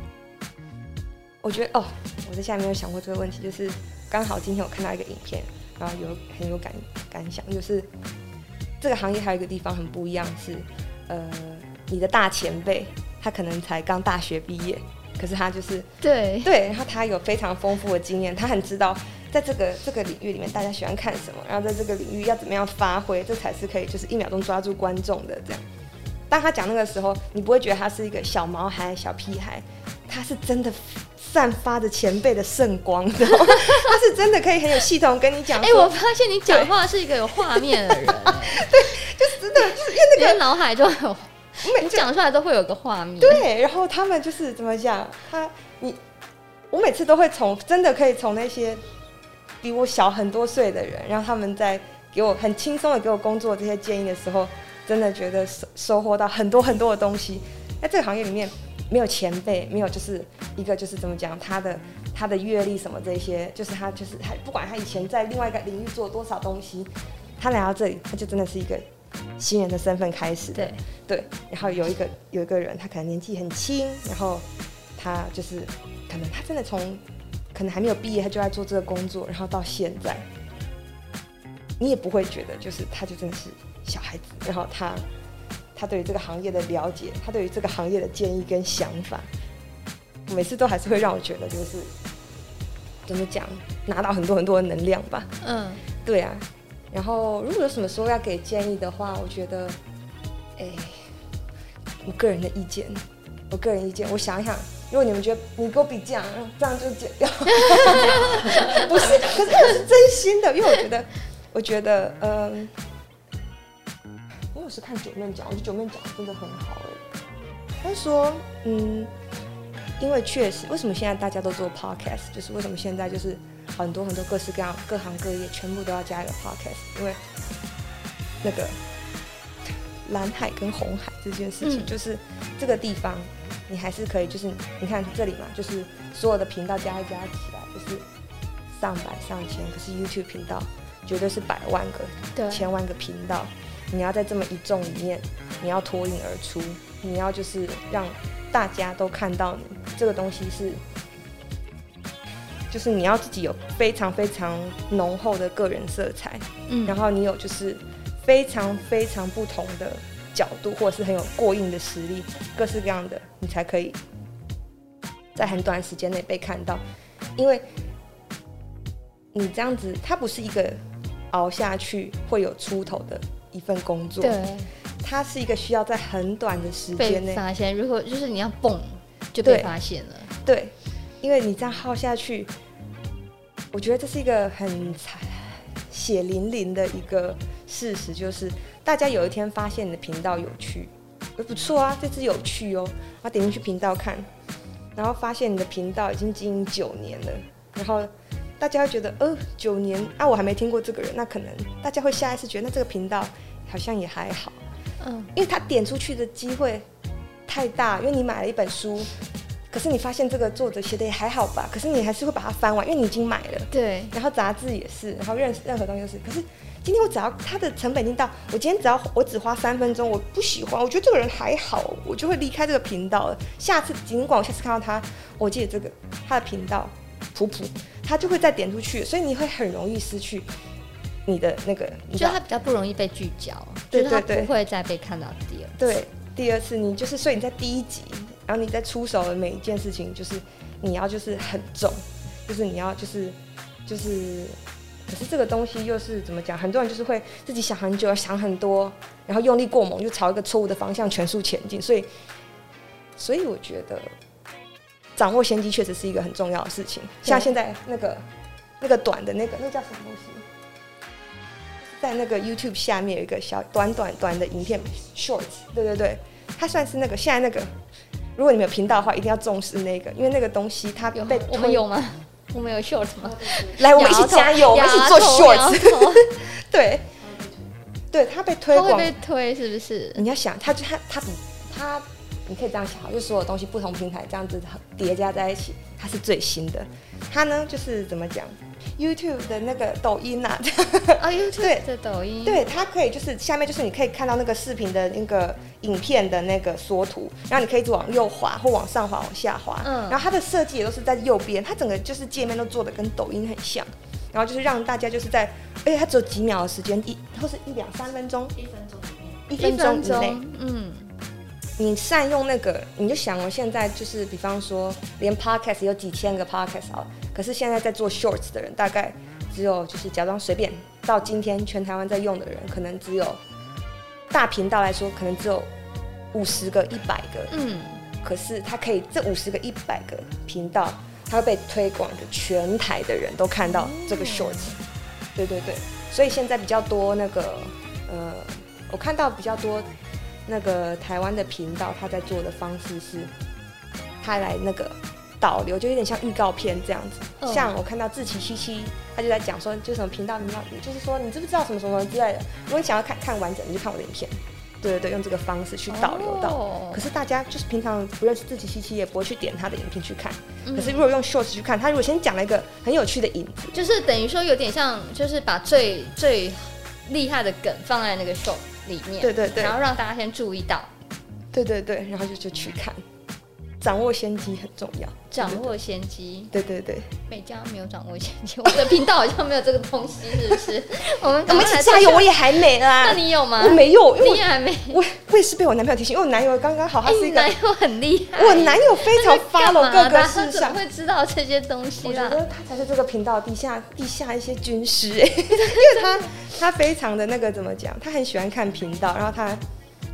我觉得哦，我在下面有想过这个问题，就是刚好今天我看到一个影片，然后有很有感感想，就是这个行业还有一个地方很不一样是，呃，你的大前辈他可能才刚大学毕业。可是他就是对对，然后他有非常丰富的经验，他很知道在这个这个领域里面大家喜欢看什么，然后在这个领域要怎么样发挥，这才是可以就是一秒钟抓住观众的这样。当他讲那个时候，你不会觉得他是一个小毛孩、小屁孩，他是真的散发着前辈的圣光，知道吗他是真的可以很有系统跟你讲。哎、欸，我发现你讲话是一个有画面的人，对，就是真的，就是因为那个脑海中有。每讲出来都会有个画面，对，然后他们就是怎么讲？他你我每次都会从真的可以从那些比我小很多岁的人，然后他们在给我很轻松的给我工作这些建议的时候，真的觉得收收获到很多很多的东西。在这个行业里面，没有前辈，没有就是一个就是怎么讲？他的他的阅历什么这些，就是他就是他不管他以前在另外一个领域做多少东西，他来到这里，他就真的是一个。新人的身份开始，对对，然后有一个有一个人，他可能年纪很轻，然后他就是可能他真的从可能还没有毕业，他就在做这个工作，然后到现在，你也不会觉得就是他就真的是小孩子，然后他他对于这个行业的了解，他对于这个行业的建议跟想法，每次都还是会让我觉得就是怎么讲，拿到很多很多的能量吧，嗯，对啊。然后，如果有什么时候要给建议的话，我觉得，哎，我个人的意见，我个人意见，我想一想，如果你们觉得你给我比这样，这样就剪掉，不是，可是我是真心的，因为我觉得，我觉得，嗯，是看九面讲，我觉得九面讲真的很好哎，他说，嗯，因为确实，为什么现在大家都做 podcast，就是为什么现在就是。很多很多各式各样、各行各业，全部都要加一个 podcast，因为那个蓝海跟红海这件事情，嗯、就是这个地方，你还是可以，就是你看这里嘛，就是所有的频道加一加起来，就是上百上千，可是 YouTube 频道绝对是百万个、千万个频道，你要在这么一众里面，你要脱颖而出，你要就是让大家都看到你这个东西是。就是你要自己有非常非常浓厚的个人色彩，嗯，然后你有就是非常非常不同的角度，或者是很有过硬的实力，各式各样的，你才可以在很短时间内被看到。因为你这样子，它不是一个熬下去会有出头的一份工作，对，它是一个需要在很短的时间内发现。如果就是你要蹦，就被发现了，对。对因为你这样耗下去，我觉得这是一个很血淋淋的一个事实，就是大家有一天发现你的频道有趣，不错啊，这次有趣哦，然后点进去频道看，然后发现你的频道已经经营九年了，然后大家会觉得，呃，九年啊，我还没听过这个人，那可能大家会下一次觉得，那这个频道好像也还好，嗯，因为他点出去的机会太大，因为你买了一本书。可是你发现这个作者写的也还好吧？可是你还是会把它翻完，因为你已经买了。对。然后杂志也是，然后任任何东西都是。可是今天我只要它的成本已经到，我今天只要我只花三分钟，我不喜欢，我觉得这个人还好，我就会离开这个频道了。下次尽管我下次看到他，我记得这个他的频道普普，他就会再点出去，所以你会很容易失去你的那个，就它比较不容易被聚焦，对对对，不会再被看到第二次。对，第二次你就是，所以你在第一集，然后你在出手的每一件事情，就是你要就是很重，就是你要就是就是，可是这个东西又是怎么讲？很多人就是会自己想很久，想很多，然后用力过猛，就朝一个错误的方向全速前进。所以，所以我觉得掌握先机确实是一个很重要的事情。像现在那个那个短的那个，那叫什么东西？在那个 YouTube 下面有一个小短短短的影片 Shorts，对对对，它算是那个现在那个，如果你们有频道的话，一定要重视那个，因为那个东西它被我们有吗？我们有 Shorts 吗？来，我们一起加油，我们一起做 Shorts。对，对，它被推广，被推是不是？你要想，它就它它比它，你可以这样想，就所有东西不同平台这样子叠加在一起，它是最新的。它呢，就是怎么讲？YouTube 的那个抖音呐，啊，YouTube 的抖音，对，它可以就是下面就是你可以看到那个视频的那个影片的那个缩图，然后你可以一直往右滑或往上滑、往下滑，嗯，然后它的设计也都是在右边，它整个就是界面都做的跟抖音很像，然后就是让大家就是在，而且它只有几秒的时间，一或是一两三分钟，一分钟以内，一分钟以内，嗯，你善用那个，你就想我，现在就是比方说连 Podcast 有几千个 Podcast 啊。可是现在在做 shorts 的人，大概只有就是假装随便到今天全台湾在用的人，可能只有大频道来说，可能只有五十个、一百个。嗯。可是他可以这五十个、一百个频道，他会被推广的全台的人都看到这个 shorts。对对对。所以现在比较多那个呃，我看到比较多那个台湾的频道，他在做的方式是，他来那个。导流就有点像预告片这样子，嗯、像我看到志奇七七，他就在讲说，就什么频道你要，就是说你知不知道什么什么之类的。如果你想要看看完整，你就看我的影片。对对对，用这个方式去导流到。哦、可是大家就是平常不认识志祺七七，也不会去点他的影片去看。嗯、可是如果用 shorts 去看，他如果先讲了一个很有趣的影子，就是等于说有点像，就是把最最厉害的梗放在那个 short 里面。对对对。然后让大家先注意到。对对对，然后就就去看。掌握先机很重要。掌握先机，对对对。美嘉没有掌握先机，我的频道好像没有这个东西，是不是？我们我们一起加油，我也还没啦。那你有吗？我没有，因为还没。我我也是被我男朋友提醒，因为我男友刚刚好，他是一个男友很厉害。我男友非常 follow 各个事项，会知道这些东西。我觉得他才是这个频道地下地下一些军师哎，因为他他非常的那个怎么讲？他很喜欢看频道，然后他。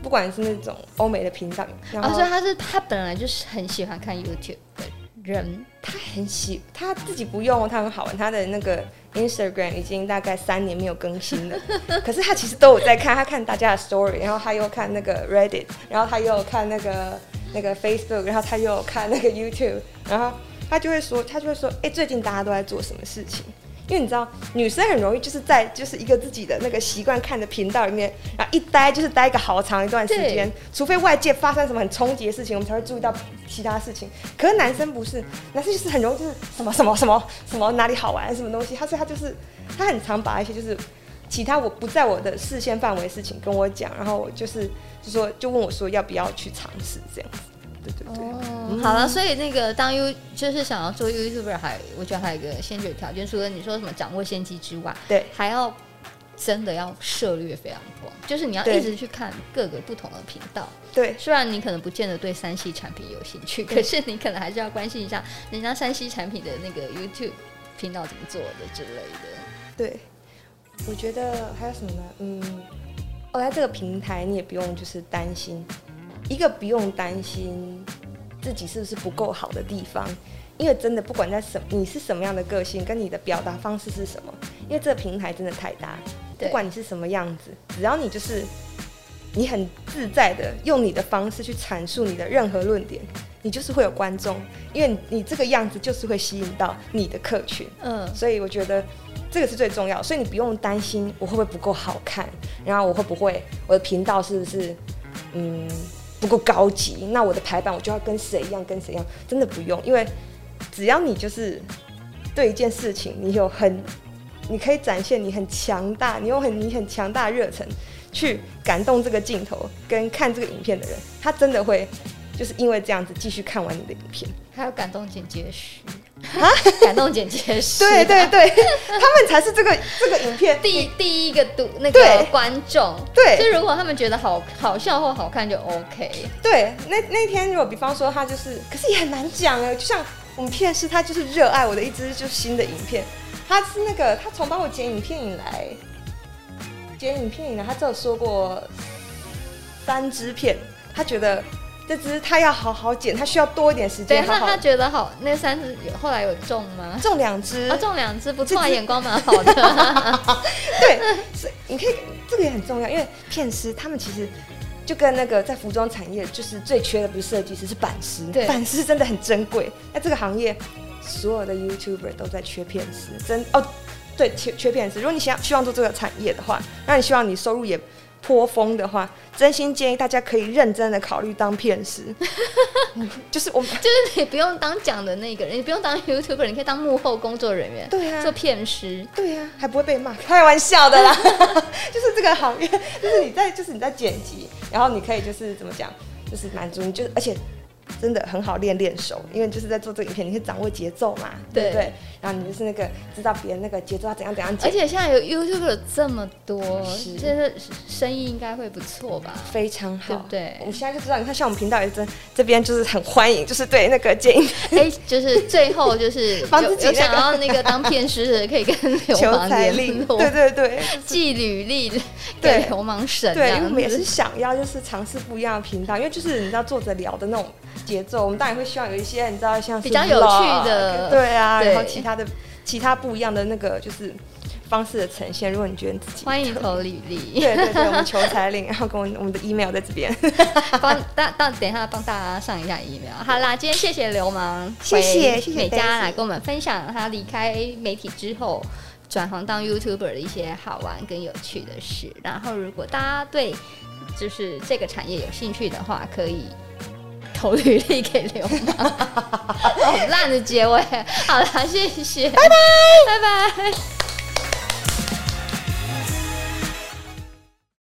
不管是那种欧美的频道，然后、哦、所以他是他本来就是很喜欢看 YouTube 的人，他很喜他自己不用，他很好玩，他的那个 Instagram 已经大概三年没有更新了，可是他其实都有在看，他看大家的 Story，然后他又看那个 Reddit，然后他又看那个那个 Facebook，然后他又有看那个 YouTube，然后他就会说，他就会说，哎、欸，最近大家都在做什么事情？因为你知道，女生很容易就是在就是一个自己的那个习惯看的频道里面，然后一待就是待一个好长一段时间，除非外界发生什么很冲击的事情，我们才会注意到其他事情。可是男生不是，男生就是很容易就是什么什么什么什么哪里好玩什么东西，他说他就是他很常把一些就是其他我不在我的视线范围的事情跟我讲，然后就是就说就问我说要不要去尝试这样子。对对对哦，嗯、好了，所以那个当 You 就是想要做 YouTuber，还我觉得还有一个先决条件，除了你说什么掌握先机之外，对，还要真的要涉猎非常广，就是你要一直去看各个不同的频道。对，虽然你可能不见得对三 C 产品有兴趣，可是你可能还是要关心一下人家三 C 产品的那个 YouTube 频道怎么做的之类的。对，我觉得还有什么呢？嗯，哦，在这个平台你也不用就是担心。一个不用担心自己是不是不够好的地方，因为真的不管在什，你是什么样的个性，跟你的表达方式是什么，因为这个平台真的太大，不管你是什么样子，只要你就是你很自在的用你的方式去阐述你的任何论点，你就是会有观众，因为你这个样子就是会吸引到你的客群，嗯，所以我觉得这个是最重要，所以你不用担心我会不会不够好看，然后我会不会我的频道是不是嗯。不够高级，那我的排版我就要跟谁一样，跟谁一样，真的不用，因为只要你就是对一件事情，你有很，你可以展现你很强大，你有很你很强大热忱，去感动这个镜头跟看这个影片的人，他真的会就是因为这样子继续看完你的影片，还有感动剪接师。啊，感动剪接师，对对对，他们才是这个这个影片。第第一个读那个观众，对，就如果他们觉得好好笑或好看就 OK。对，那那天如果比方说他就是，可是也很难讲哎，就像我们片师他就是热爱我的一支就是新的影片，他是那个他从帮我剪影片以来，剪影片以来他只有说过三支片，他觉得。这只他要好好剪，他需要多一点时间。对，他他觉得好，那三只有后来有中吗？中两只啊，中两只不错，眼光蛮好的。对，所以你可以，这个也很重要，因为片师他们其实就跟那个在服装产业，就是最缺的不是设计师，是版师。对，版师真的很珍贵。那这个行业所有的 YouTuber 都在缺片师，真哦，对，缺缺片师。如果你想希望做这个产业的话，那你希望你收入也。颇丰的话，真心建议大家可以认真的考虑当片师，就是我们，就是你不用当讲的那个人，你不用当 YouTuber，你可以当幕后工作人员，对啊，做片师，对啊，还不会被骂，开玩笑的啦，就是这个行业，就是你在，就是你在剪辑，然后你可以就是怎么讲，就是满足你，就是而且。真的很好练练手，因为就是在做这个影片，你可以掌握节奏嘛，对不对，对？然后你就是那个知道别人那个节奏要怎样怎样。而且现在有 YouTube 这么多，是就是生意应该会不错吧？非常好，对，对。我们现在就知道，你看像我们频道也是这边就是很欢迎，就是对那个建议。哎，就是最后就是 有有想要那个当片师的，可以跟流氓 联络，对对对，寄履历给流氓神。对，因为我们也是想要就是尝试不一样的频道，因为就是你知道作者聊的那种。节奏，我们当然会希望有一些你知道像比较有趣的，对啊，然后其他的其他不一样的那个就是方式的呈现。如果你觉得自己欢迎投履历，对对对，我们求财领，然后跟我我们的 email 在这边，帮大大等一下帮大家上一下 email。好啦，今天谢谢流氓，谢谢谢谢美嘉来跟我们分享他离开媒体之后转行当 YouTuber 的一些好玩跟有趣的事。然后如果大家对就是这个产业有兴趣的话，可以。投履历给流氓，好 烂的结尾。好了，谢谢，拜拜，拜拜。